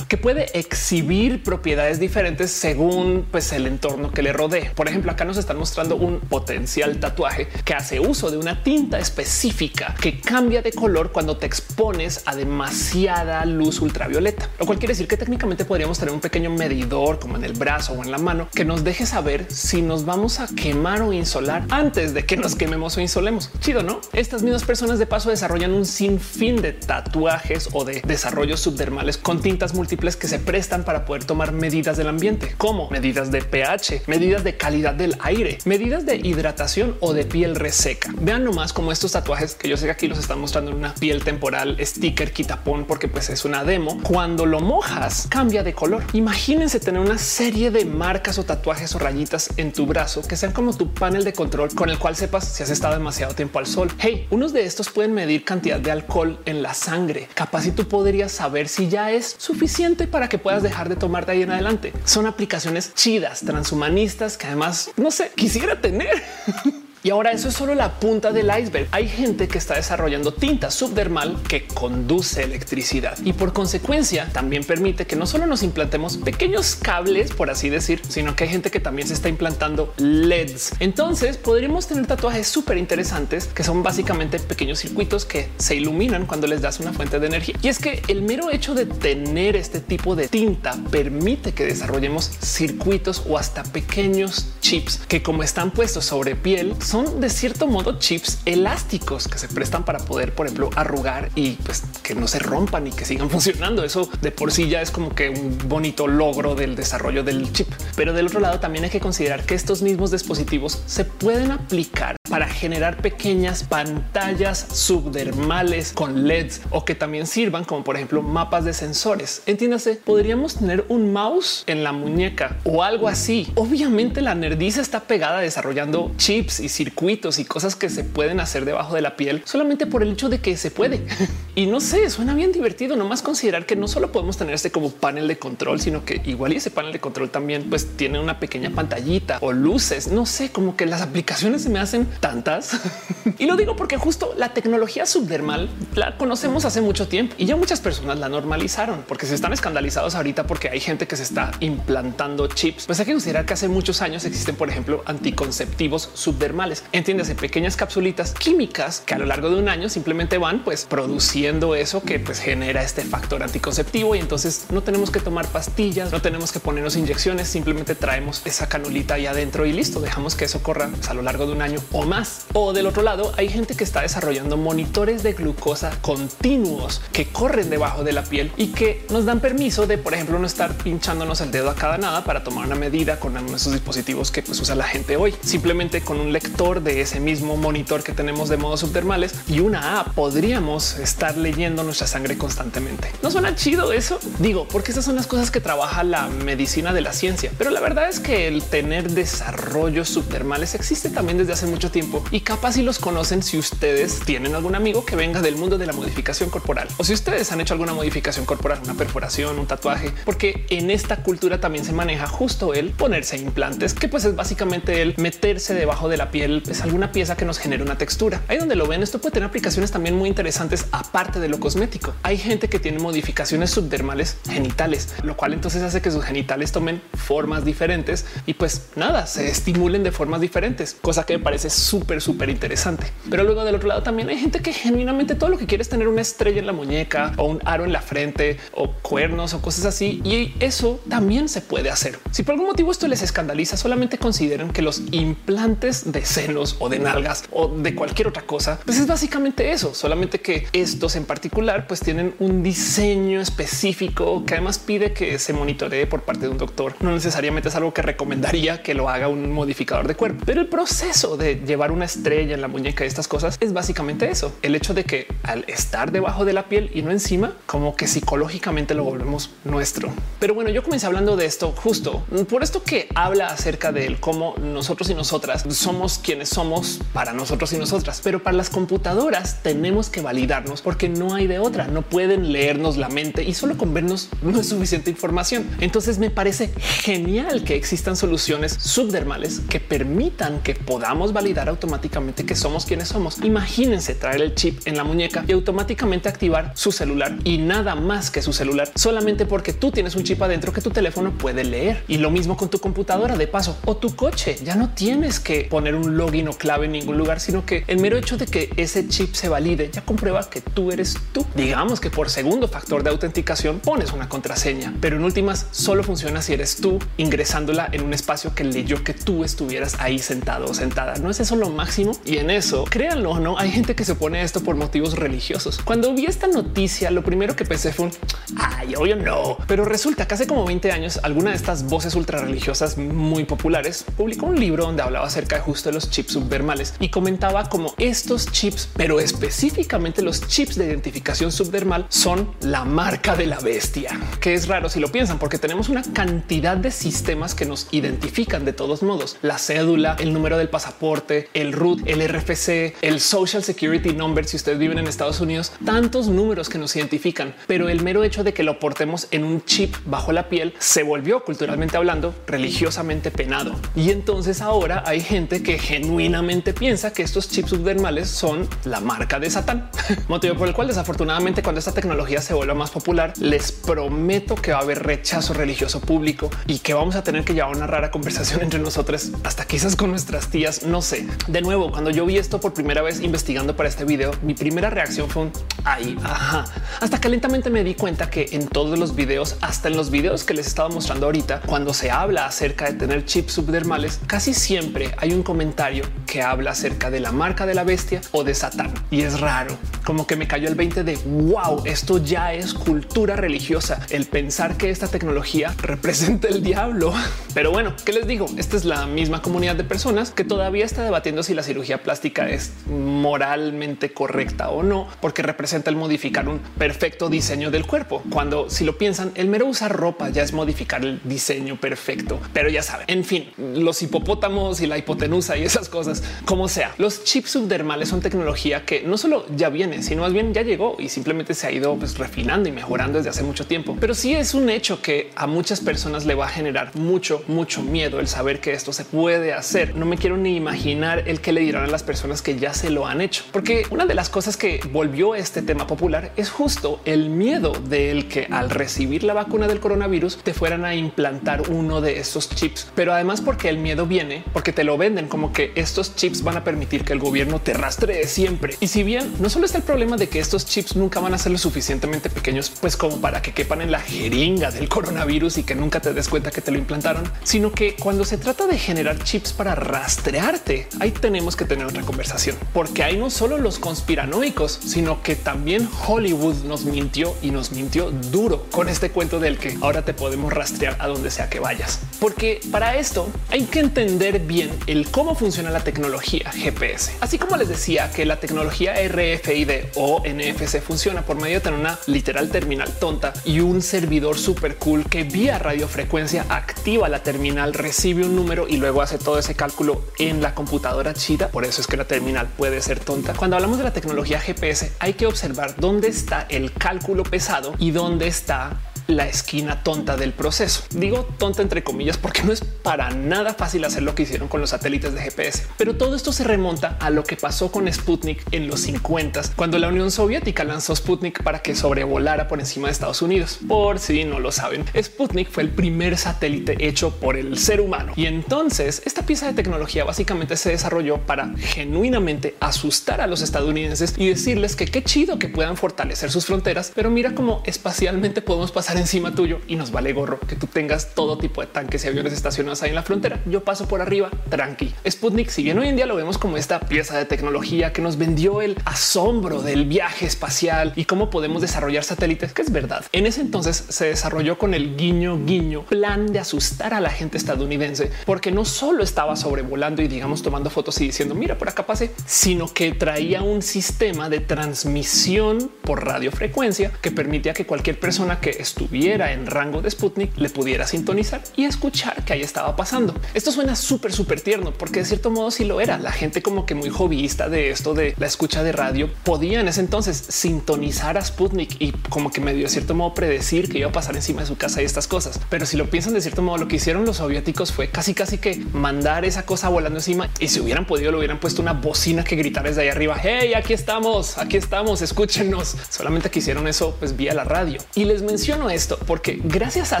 que puede exhibir propiedades diferentes según pues, el entorno que le rodee. Por ejemplo, acá nos están mostrando un potencial tatuaje que hace uso de una tinta específica que cambia de color cuando te expones a demasiada luz ultravioleta, lo cual quiere decir que técnicamente podríamos tener un pequeño medidor como en el brazo o en la mano que nos deje saber si nos vamos a quemar o insolar antes de que nos quememos o insolemos. Chido, ¿no? Estas mismas personas de paso desarrollan un sinfín de tatuajes o de desarrollos subdermales con tintas múltiples que se prestan para poder tomar medidas del ambiente, como medidas de pH, medidas de calidad del aire, medidas de hidratación o de piel reseca. Vean nomás como estos tatuajes que yo sé que aquí los están mostrando en una piel temporal, sticker, quitapón, porque pues es una demo. Cuando lo mojas, cambia de color. Imagínense tener una serie de marcas o tatuajes o rayitas en tu brazo que sean como tu panel de control con el cual sepas si has estado demasiado tiempo al sol. Hey, unos de estos pueden medir cantidad de alcohol en la sangre. Capaz si tú podrías saber si ya es suficiente para que puedas dejar de tomar de ahí en adelante. Son aplicaciones chidas, transhumanistas que además no sé, quisiera tener. Y ahora eso es solo la punta del iceberg. Hay gente que está desarrollando tinta subdermal que conduce electricidad y por consecuencia también permite que no solo nos implantemos pequeños cables, por así decir, sino que hay gente que también se está implantando LEDs. Entonces podríamos tener tatuajes súper interesantes que son básicamente pequeños circuitos que se iluminan cuando les das una fuente de energía. Y es que el mero hecho de tener este tipo de tinta permite que desarrollemos circuitos o hasta pequeños chips que como están puestos sobre piel son de cierto modo chips elásticos que se prestan para poder, por ejemplo, arrugar y pues que no se rompan y que sigan funcionando. Eso de por sí ya es como que un bonito logro del desarrollo del chip. Pero del otro lado también hay que considerar que estos mismos dispositivos se pueden aplicar para generar pequeñas pantallas subdermales con LEDs o que también sirvan como por ejemplo mapas de sensores. Entiéndase, podríamos tener un mouse en la muñeca o algo así. Obviamente la nerdiza está pegada desarrollando chips y circuitos y cosas que se pueden hacer debajo de la piel solamente por el hecho de que se puede. y no sé, suena bien divertido. Nomás considerar que no solo podemos tener este como panel de control, sino que igual y ese panel de control también pues tiene una pequeña pantallita o luces. No sé, como que las aplicaciones se me hacen tantas. y lo digo porque justo la tecnología subdermal la conocemos hace mucho tiempo y ya muchas personas la normalizaron porque se están escandalizados ahorita porque hay gente que se está implantando chips. Pues hay que considerar que hace muchos años existen, por ejemplo, anticonceptivos subdermales Entiéndase pequeñas capsulitas químicas que a lo largo de un año simplemente van pues produciendo eso que pues genera este factor anticonceptivo y entonces no tenemos que tomar pastillas, no tenemos que ponernos inyecciones, simplemente traemos esa canulita ahí adentro y listo, dejamos que eso corra pues, a lo largo de un año o más. O del otro lado hay gente que está desarrollando monitores de glucosa continuos que corren debajo de la piel y que nos dan permiso de, por ejemplo, no estar pinchándonos el dedo a cada nada para tomar una medida con esos dispositivos que pues, usa la gente hoy. Simplemente con un lector de ese mismo monitor que tenemos de modo subdermales y una app podríamos estar leyendo nuestra sangre constantemente. No suena chido eso. Digo, porque esas son las cosas que trabaja la medicina de la ciencia. Pero la verdad es que el tener desarrollos subdermales existe también desde hace mucho tiempo y capaz si los conocen si ustedes tienen algún amigo que venga del mundo de la modificación corporal o si ustedes han hecho alguna modificación corporal, una perforación, un tatuaje, porque en esta cultura también se maneja justo el ponerse implantes, que pues es básicamente el meterse debajo de la piel, es alguna pieza que nos genera una textura. Ahí donde lo ven, esto puede tener aplicaciones también muy interesantes aparte de lo cosmético. Hay gente que tiene modificaciones subdermales genitales, lo cual entonces hace que sus genitales tomen formas diferentes y pues nada, se estimulen de formas diferentes, cosa que me parece súper, súper interesante. Pero luego del otro lado también hay gente que genuinamente todo lo que quiere es tener una estrella en la muñeca o un aro en la frente o cuernos o cosas así. Y eso también se puede hacer. Si por algún motivo esto les escandaliza, solamente consideren que los implantes de senos o de nalgas o de cualquier otra cosa, pues es básicamente eso, solamente que estos en particular pues tienen un diseño específico que además pide que se monitoree por parte de un doctor. No necesariamente es algo que recomendaría que lo haga un modificador de cuerpo, pero el proceso de llevar una estrella en la muñeca y estas cosas es básicamente eso. El hecho de que al estar debajo de la piel y no encima, como que psicológicamente lo volvemos nuestro. Pero bueno, yo comencé hablando de esto justo por esto que habla acerca de cómo nosotros y nosotras somos quienes somos para nosotros y nosotras, pero para las computadoras tenemos que validarnos porque no hay de otra. No pueden leernos la mente y solo con vernos no es suficiente información. Entonces me parece genial que existan soluciones subdermales que permitan que podamos validar automáticamente que somos quienes somos. Imagínense traer el chip en la muñeca y automáticamente activar su celular y nada más que su celular solamente porque tú tienes un chip adentro que tu teléfono puede leer. Y lo mismo con tu computadora de paso o tu coche. Ya no tienes que poner un login o clave en ningún lugar, sino que el mero hecho de que ese chip se valide ya comprueba que tú eres tú. Digamos que por segundo factor de autenticación pones una contraseña, pero en últimas solo funciona si eres tú ingresándola en un espacio que leyó que tú estuvieras ahí sentado o sentada. No es eso lo máximo y en eso créanlo o no, hay gente que se pone esto por motivos religiosos. Cuando vi esta noticia, lo primero que pensé fue un ay, obvio no, pero resulta que hace como 20 años alguna de estas voces ultra religiosas muy populares publicó un libro donde hablaba acerca de justo de los chips subdermales y comentaba como estos chips, pero específicamente los chips de identificación subdermal son la marca de la bestia, que es raro si lo piensan, porque tenemos una cantidad de sistemas que nos identifican de todos modos. La cédula, el número del pasaporte, el root, el RFC, el Social Security Number, si ustedes viven en Estados Unidos, tantos números que nos identifican, pero el mero hecho de que lo portemos en un chip bajo la piel se volvió culturalmente hablando religiosamente penado. Y entonces ahora hay gente que genuinamente piensa que estos chips subdermales son la marca de Satán, motivo por el cual desafortunadamente cuando esta tecnología se vuelva más popular, les prometo que va a haber rechazo religioso público y que vamos a tener que llevar una rara conversación entre nosotros, hasta quizás con nuestras tías. No sé. De nuevo, cuando yo vi esto por primera vez investigando para este video, mi primera reacción fue un ay, ajá. Hasta que lentamente me di cuenta que en todos los videos, hasta en los videos que les estaba mostrando ahorita, cuando se habla acerca de tener chips subdermales, casi siempre hay un comentario que habla acerca de la marca de la bestia o de Satán. Y es raro, como que me cayó el 20 de wow, esto ya es cultura religiosa, el pensar que esta tecnología representa el diablo. Pero bueno, ¿qué les digo? Esta es la misma comunidad de personas que todavía está debatiendo si la cirugía plástica es moralmente correcta o no, porque representa el modificar un perfecto diseño del cuerpo. Cuando si lo piensan, el mero usar ropa ya es modificar el diseño perfecto. Pero ya saben, en fin, los hipopótamos y la hipotenusa y esas cosas, como sea, los chips subdermales son tecnología que no solo ya viene, sino más bien ya llegó y simplemente se ha ido pues, refinando y mejorando desde hace mucho tiempo. Pero sí es un hecho que a muchas personas le va a generar mucho, mucho miedo el saber que esto se puede hacer. No me quiero ni imaginar el que le dirán a las personas que ya se lo han hecho, porque una de las cosas que volvió este tema popular es justo el miedo del que al recibir la vacuna del coronavirus te fueran a implantar uno de estos chips. Pero además porque el miedo viene porque te lo venden como que estos chips van a permitir que el gobierno te rastree siempre. Y si bien no solo está el problema de que estos chips nunca van a ser lo suficientemente pequeños, pues como para que quepan en la jeringa del coronavirus y que nunca te des cuenta que te lo implantaron, sino que cuando se trata de generar chips para rastrearte, ahí tenemos que tener otra conversación, porque hay no solo los conspiranoicos, sino que también Hollywood nos mintió y nos mintió duro con este cuento del que ahora te podemos rastrear a donde sea que vayas. Porque para esto hay que entender bien el cómo funciona la tecnología GPS. Así como les decía que la tecnología RFID o NFC funciona por medio de tener una literal terminal tonta y un servidor súper cool que vía radiofrecuencia activa la terminal, recibe un número y luego hace todo ese cálculo en la computadora chida. Por eso es que la terminal puede ser tonta. Cuando hablamos de la tecnología GPS, hay que observar dónde está el cálculo pesado y dónde está la esquina tonta del proceso. Digo tonta entre comillas porque no es para nada fácil hacer lo que hicieron con los satélites de GPS. Pero todo esto se remonta a lo que pasó con Sputnik en los 50 cuando la Unión Soviética lanzó Sputnik para que sobrevolara por encima de Estados Unidos. Por si no lo saben, Sputnik fue el primer satélite hecho por el ser humano. Y entonces esta pieza de tecnología básicamente se desarrolló para genuinamente asustar a los estadounidenses y decirles que qué chido que puedan fortalecer sus fronteras, pero mira cómo espacialmente podemos pasar encima tuyo y nos vale gorro que tú tengas todo tipo de tanques y aviones estacionados ahí en la frontera. Yo paso por arriba tranqui. Sputnik, si bien hoy en día lo vemos como esta pieza de tecnología que nos vendió el asombro del viaje espacial y cómo podemos desarrollar satélites, que es verdad. En ese entonces se desarrolló con el guiño guiño plan de asustar a la gente estadounidense, porque no solo estaba sobrevolando y digamos tomando fotos y diciendo mira por acá pasé, sino que traía un sistema de transmisión por radiofrecuencia que permitía que cualquier persona que estuviera estuviera en rango de Sputnik le pudiera sintonizar y escuchar que ahí estaba pasando. Esto suena súper, súper tierno porque de cierto modo sí lo era. La gente como que muy hobbyista de esto de la escucha de radio podía en ese entonces sintonizar a Sputnik y como que medio de cierto modo predecir que iba a pasar encima de su casa y estas cosas. Pero si lo piensan de cierto modo, lo que hicieron los soviéticos fue casi, casi que mandar esa cosa volando encima y si hubieran podido, le hubieran puesto una bocina que gritara desde ahí arriba. Hey, aquí estamos, aquí estamos, escúchenos. Solamente que hicieron eso pues vía la radio y les menciono esto porque gracias a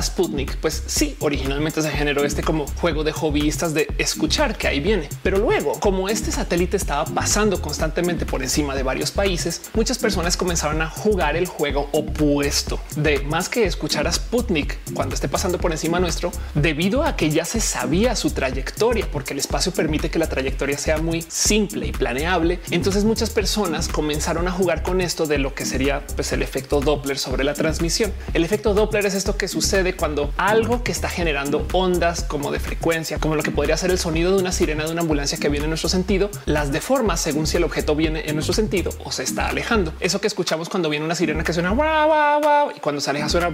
Sputnik, pues sí, originalmente se generó este como juego de hobbyistas de escuchar que ahí viene. Pero luego, como este satélite estaba pasando constantemente por encima de varios países, muchas personas comenzaron a jugar el juego opuesto de más que escuchar a Sputnik cuando esté pasando por encima nuestro, debido a que ya se sabía su trayectoria, porque el espacio permite que la trayectoria sea muy simple y planeable. Entonces muchas personas comenzaron a jugar con esto de lo que sería pues, el efecto Doppler sobre la transmisión. El efecto Doppler es esto que sucede cuando algo que está generando ondas como de frecuencia, como lo que podría ser el sonido de una sirena de una ambulancia que viene en nuestro sentido, las deforma según si el objeto viene en nuestro sentido o se está alejando. Eso que escuchamos cuando viene una sirena que suena y cuando se aleja suena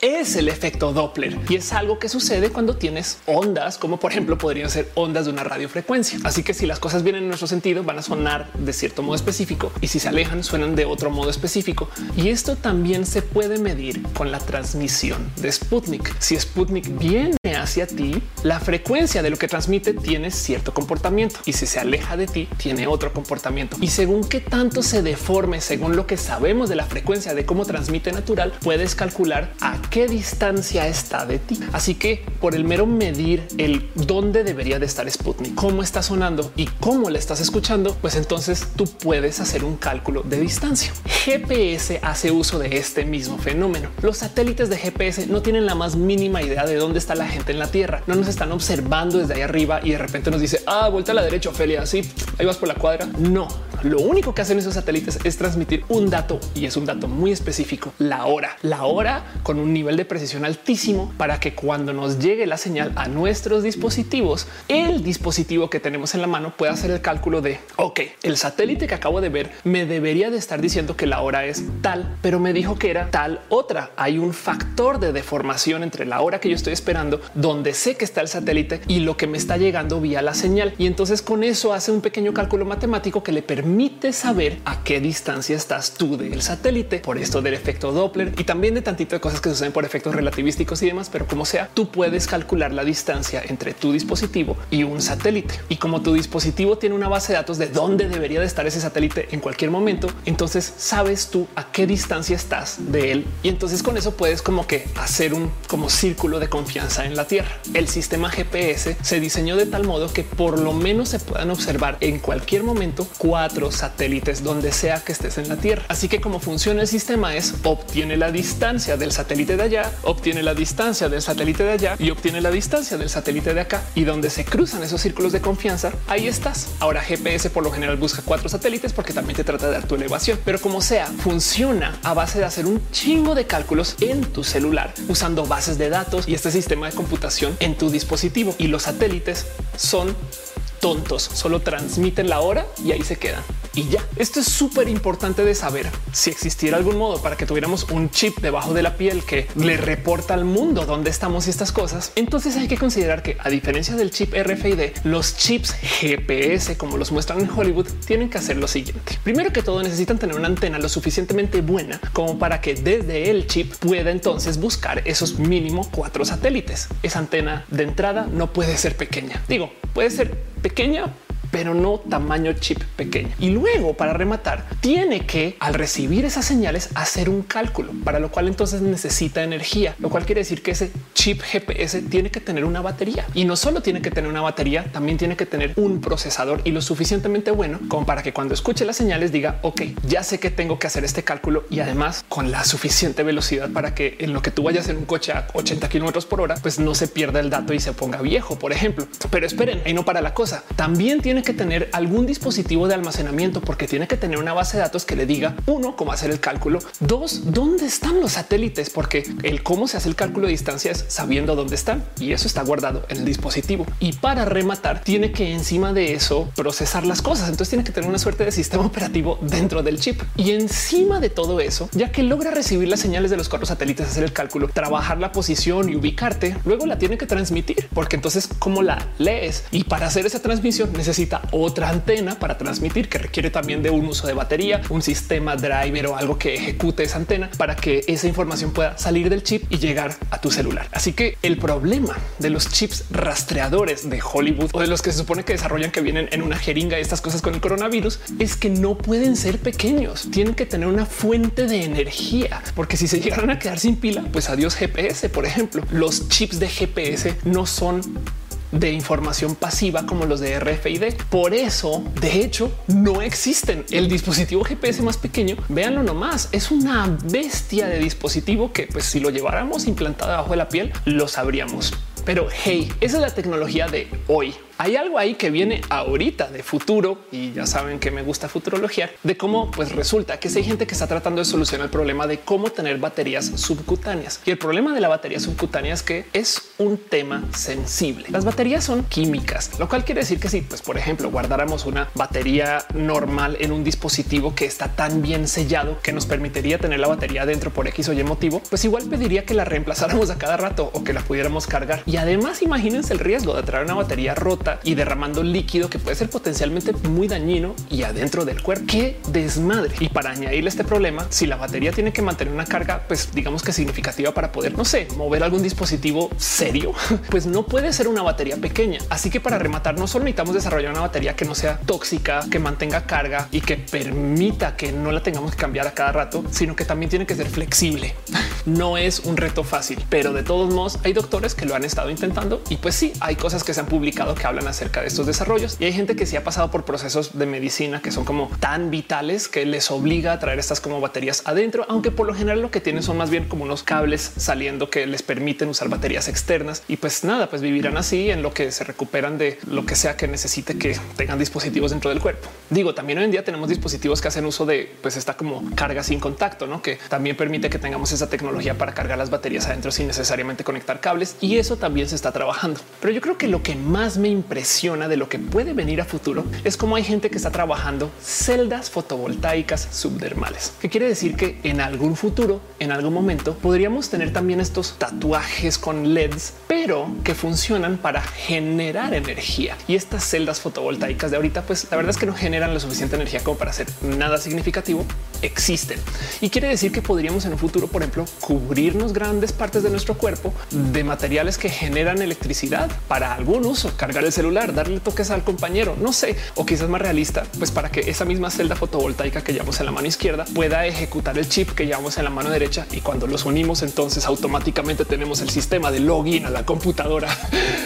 es el efecto Doppler y es algo que sucede cuando tienes ondas, como por ejemplo podrían ser ondas de una radiofrecuencia. Así que si las cosas vienen en nuestro sentido, van a sonar de cierto modo específico y si se alejan, suenan de otro modo específico. Y esto también se puede medir con la transmisión de Sputnik. Si Sputnik viene hacia ti, la frecuencia de lo que transmite tiene cierto comportamiento y si se aleja de ti, tiene otro comportamiento. Y según qué tanto se deforme, según lo que sabemos de la frecuencia de cómo transmite natural, puedes calcular a qué distancia está de ti. Así que por el mero medir el dónde debería de estar Sputnik, cómo está sonando y cómo le estás escuchando, pues entonces tú puedes hacer un cálculo de distancia. GPS hace uso de este mismo fenómeno los satélites de GPS no tienen la más mínima idea de dónde está la gente en la Tierra. No nos están observando desde ahí arriba y de repente nos dice, ah, vuelta a la derecha, Ophelia, así, ahí vas por la cuadra. No, lo único que hacen esos satélites es transmitir un dato y es un dato muy específico, la hora, la hora con un nivel de precisión altísimo para que cuando nos llegue la señal a nuestros dispositivos, el dispositivo que tenemos en la mano pueda hacer el cálculo de, ok, el satélite que acabo de ver me debería de estar diciendo que la hora es tal, pero me dijo que era tal otra. Hay un factor de deformación entre la hora que yo estoy esperando, donde sé que está el satélite y lo que me está llegando vía la señal. Y entonces con eso hace un pequeño cálculo matemático que le permite saber a qué distancia estás tú del satélite por esto del efecto Doppler y también de tantito de cosas que suceden por efectos relativísticos y demás. Pero como sea, tú puedes calcular la distancia entre tu dispositivo y un satélite. Y como tu dispositivo tiene una base de datos de dónde debería de estar ese satélite en cualquier momento, entonces sabes tú a qué distancia estás de él y entonces con eso puedes como que hacer un como círculo de confianza en la Tierra. El sistema GPS se diseñó de tal modo que por lo menos se puedan observar en cualquier momento cuatro satélites donde sea que estés en la Tierra. Así que como funciona el sistema es obtiene la distancia del satélite de allá, obtiene la distancia del satélite de allá y obtiene la distancia del satélite de acá y donde se cruzan esos círculos de confianza, ahí estás. Ahora GPS por lo general busca cuatro satélites porque también te trata de dar tu elevación, pero como sea, funciona a base de hacer un chingo de cálculos en tu celular usando bases de datos y este sistema de computación en tu dispositivo. Y los satélites son tontos, solo transmiten la hora y ahí se quedan. Y ya. Esto es súper importante de saber si existiera algún modo para que tuviéramos un chip debajo de la piel que le reporta al mundo dónde estamos y estas cosas. Entonces hay que considerar que a diferencia del chip RFID, los chips GPS, como los muestran en Hollywood, tienen que hacer lo siguiente. Primero que todo necesitan tener una antena lo suficientemente buena como para que desde el chip pueda entonces buscar esos mínimo cuatro satélites. Esa antena de entrada no puede ser pequeña. Digo, puede ser pequeña, pero no tamaño chip pequeño. Y luego, para rematar, tiene que al recibir esas señales hacer un cálculo, para lo cual entonces necesita energía, lo cual quiere decir que ese chip GPS tiene que tener una batería y no solo tiene que tener una batería, también tiene que tener un procesador y lo suficientemente bueno como para que cuando escuche las señales diga, ok, ya sé que tengo que hacer este cálculo y además con la suficiente velocidad para que en lo que tú vayas en un coche a 80 kilómetros por hora, pues no se pierda el dato y se ponga viejo, por ejemplo. Pero esperen, ahí no para la cosa. También tiene que tener algún dispositivo de almacenamiento porque tiene que tener una base de datos que le diga uno cómo hacer el cálculo, dos dónde están los satélites, porque el cómo se hace el cálculo de distancia es sabiendo dónde están y eso está guardado en el dispositivo. Y para rematar, tiene que encima de eso procesar las cosas. Entonces tiene que tener una suerte de sistema operativo dentro del chip y encima de todo eso, ya que logra recibir las señales de los cuatro satélites, hacer el cálculo, trabajar la posición y ubicarte, luego la tiene que transmitir, porque entonces cómo la lees y para hacer esa transmisión necesita otra antena para transmitir que requiere también de un uso de batería, un sistema driver o algo que ejecute esa antena para que esa información pueda salir del chip y llegar a tu celular. Así que el problema de los chips rastreadores de Hollywood o de los que se supone que desarrollan que vienen en una jeringa y estas cosas con el coronavirus es que no pueden ser pequeños, tienen que tener una fuente de energía, porque si se llegaran a quedar sin pila, pues adiós GPS, por ejemplo. Los chips de GPS no son de información pasiva como los de RFID. Por eso, de hecho, no existen. El dispositivo GPS más pequeño, véanlo nomás, es una bestia de dispositivo que pues si lo lleváramos implantado debajo de la piel, lo sabríamos. Pero hey, esa es la tecnología de hoy. Hay algo ahí que viene ahorita de futuro y ya saben que me gusta futurología de cómo pues resulta que hay gente que está tratando de solucionar el problema de cómo tener baterías subcutáneas. Y el problema de la batería subcutánea es que es un tema sensible. Las baterías son químicas, lo cual quiere decir que si, pues por ejemplo, guardáramos una batería normal en un dispositivo que está tan bien sellado que nos permitiría tener la batería dentro por X o Y motivo, pues igual pediría que la reemplazáramos a cada rato o que la pudiéramos cargar. Y además imagínense el riesgo de traer una batería rota y derramando líquido que puede ser potencialmente muy dañino y adentro del cuerpo. Qué desmadre. Y para añadirle este problema, si la batería tiene que mantener una carga, pues digamos que significativa para poder, no sé, mover algún dispositivo serio, pues no puede ser una batería pequeña. Así que para rematar, no solo necesitamos desarrollar una batería que no sea tóxica, que mantenga carga y que permita que no la tengamos que cambiar a cada rato, sino que también tiene que ser flexible. No es un reto fácil, pero de todos modos hay doctores que lo han estado intentando y pues sí, hay cosas que se han publicado que hablan acerca de estos desarrollos y hay gente que sí ha pasado por procesos de medicina que son como tan vitales que les obliga a traer estas como baterías adentro, aunque por lo general lo que tienen son más bien como unos cables saliendo que les permiten usar baterías externas y pues nada, pues vivirán así en lo que se recuperan de lo que sea que necesite que tengan dispositivos dentro del cuerpo. Digo, también hoy en día tenemos dispositivos que hacen uso de pues esta como carga sin contacto, ¿no? que también permite que tengamos esa tecnología para cargar las baterías adentro sin necesariamente conectar cables y eso también se está trabajando. Pero yo creo que lo que más me impresiona de lo que puede venir a futuro es como hay gente que está trabajando celdas fotovoltaicas subdermales, que quiere decir que en algún futuro, en algún momento, podríamos tener también estos tatuajes con LEDs, pero que funcionan para generar energía. Y estas celdas fotovoltaicas de ahorita, pues la verdad es que no generan la suficiente energía como para hacer nada significativo. Existen y quiere decir que podríamos en un futuro, por ejemplo, cubrirnos grandes partes de nuestro cuerpo de materiales que generan electricidad para algún uso, cargar el celular, darle toques al compañero, no sé, o quizás más realista, pues para que esa misma celda fotovoltaica que llevamos en la mano izquierda pueda ejecutar el chip que llevamos en la mano derecha y cuando los unimos entonces automáticamente tenemos el sistema de login a la computadora.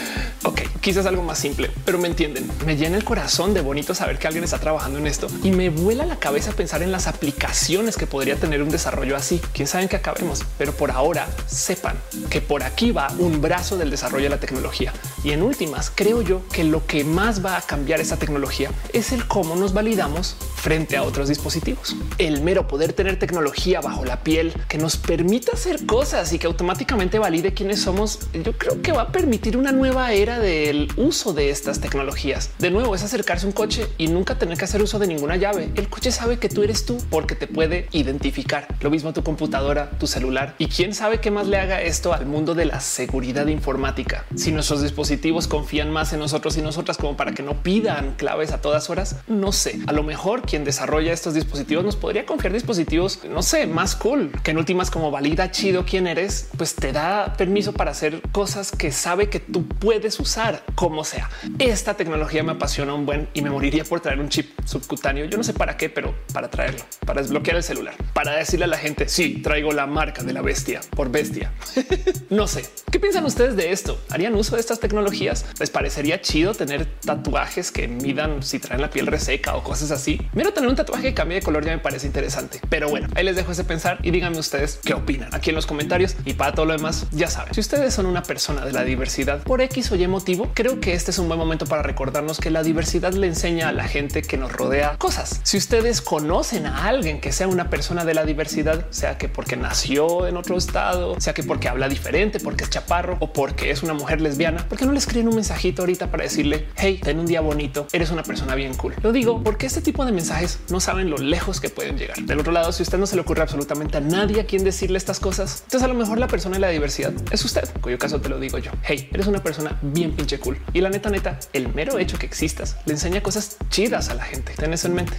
ok, quizás algo más simple, pero me entienden. Me llena el corazón de bonito saber que alguien está trabajando en esto y me vuela la cabeza pensar en las aplicaciones que podría tener un desarrollo así. Quién sabe qué acabemos, pero por ahora sepan que por aquí va un brazo del desarrollo de la tecnología. Y en últimas, creo yo que lo que más va a cambiar esta tecnología es el cómo nos validamos frente a otros dispositivos. El mero poder tener tecnología bajo la piel que nos permita hacer cosas y que automáticamente valide quiénes somos, yo creo que va a permitir una nueva era de el uso de estas tecnologías. De nuevo, es acercarse a un coche y nunca tener que hacer uso de ninguna llave. El coche sabe que tú eres tú porque te puede identificar. Lo mismo tu computadora, tu celular. Y quién sabe qué más le haga esto al mundo de la seguridad informática. Si nuestros dispositivos confían más en nosotros y nosotras como para que no pidan claves a todas horas, no sé. A lo mejor quien desarrolla estos dispositivos nos podría confiar dispositivos, no sé, más cool, que en últimas como valida chido quién eres, pues te da permiso para hacer cosas que sabe que tú puedes usar como sea. Esta tecnología me apasiona un buen y me moriría por traer un chip subcutáneo. Yo no sé para qué, pero para traerlo, para desbloquear el celular, para decirle a la gente, sí, traigo la marca de la bestia por bestia. no sé, ¿qué piensan ustedes de esto? ¿Harían uso de estas tecnologías? ¿Les parecería chido tener tatuajes que midan si traen la piel reseca o cosas así? Mira, tener un tatuaje que cambie de color ya me parece interesante. Pero bueno, ahí les dejo ese pensar y díganme ustedes qué opinan aquí en los comentarios y para todo lo demás, ya saben, si ustedes son una persona de la diversidad por X o Y motivo, creo que este es un buen momento para recordarnos que la diversidad le enseña a la gente que nos rodea cosas. Si ustedes conocen a alguien que sea una persona de la diversidad, sea que porque nació en otro estado, sea que porque habla diferente, porque es chaparro o porque es una mujer lesbiana, ¿por qué no le escriben un mensajito ahorita para decirle, hey, ten un día bonito, eres una persona bien cool. Lo digo porque este tipo de mensajes no saben lo lejos que pueden llegar. Del otro lado, si usted no se le ocurre absolutamente a nadie a quien decirle estas cosas, entonces a lo mejor la persona de la diversidad es usted, en cuyo caso te lo digo yo. Hey, eres una persona bien pinche cool. Y la neta, neta, el mero hecho que existas le enseña cosas chidas a la gente. Ten eso en mente.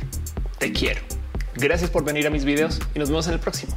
Te quiero. Gracias por venir a mis videos y nos vemos en el próximo.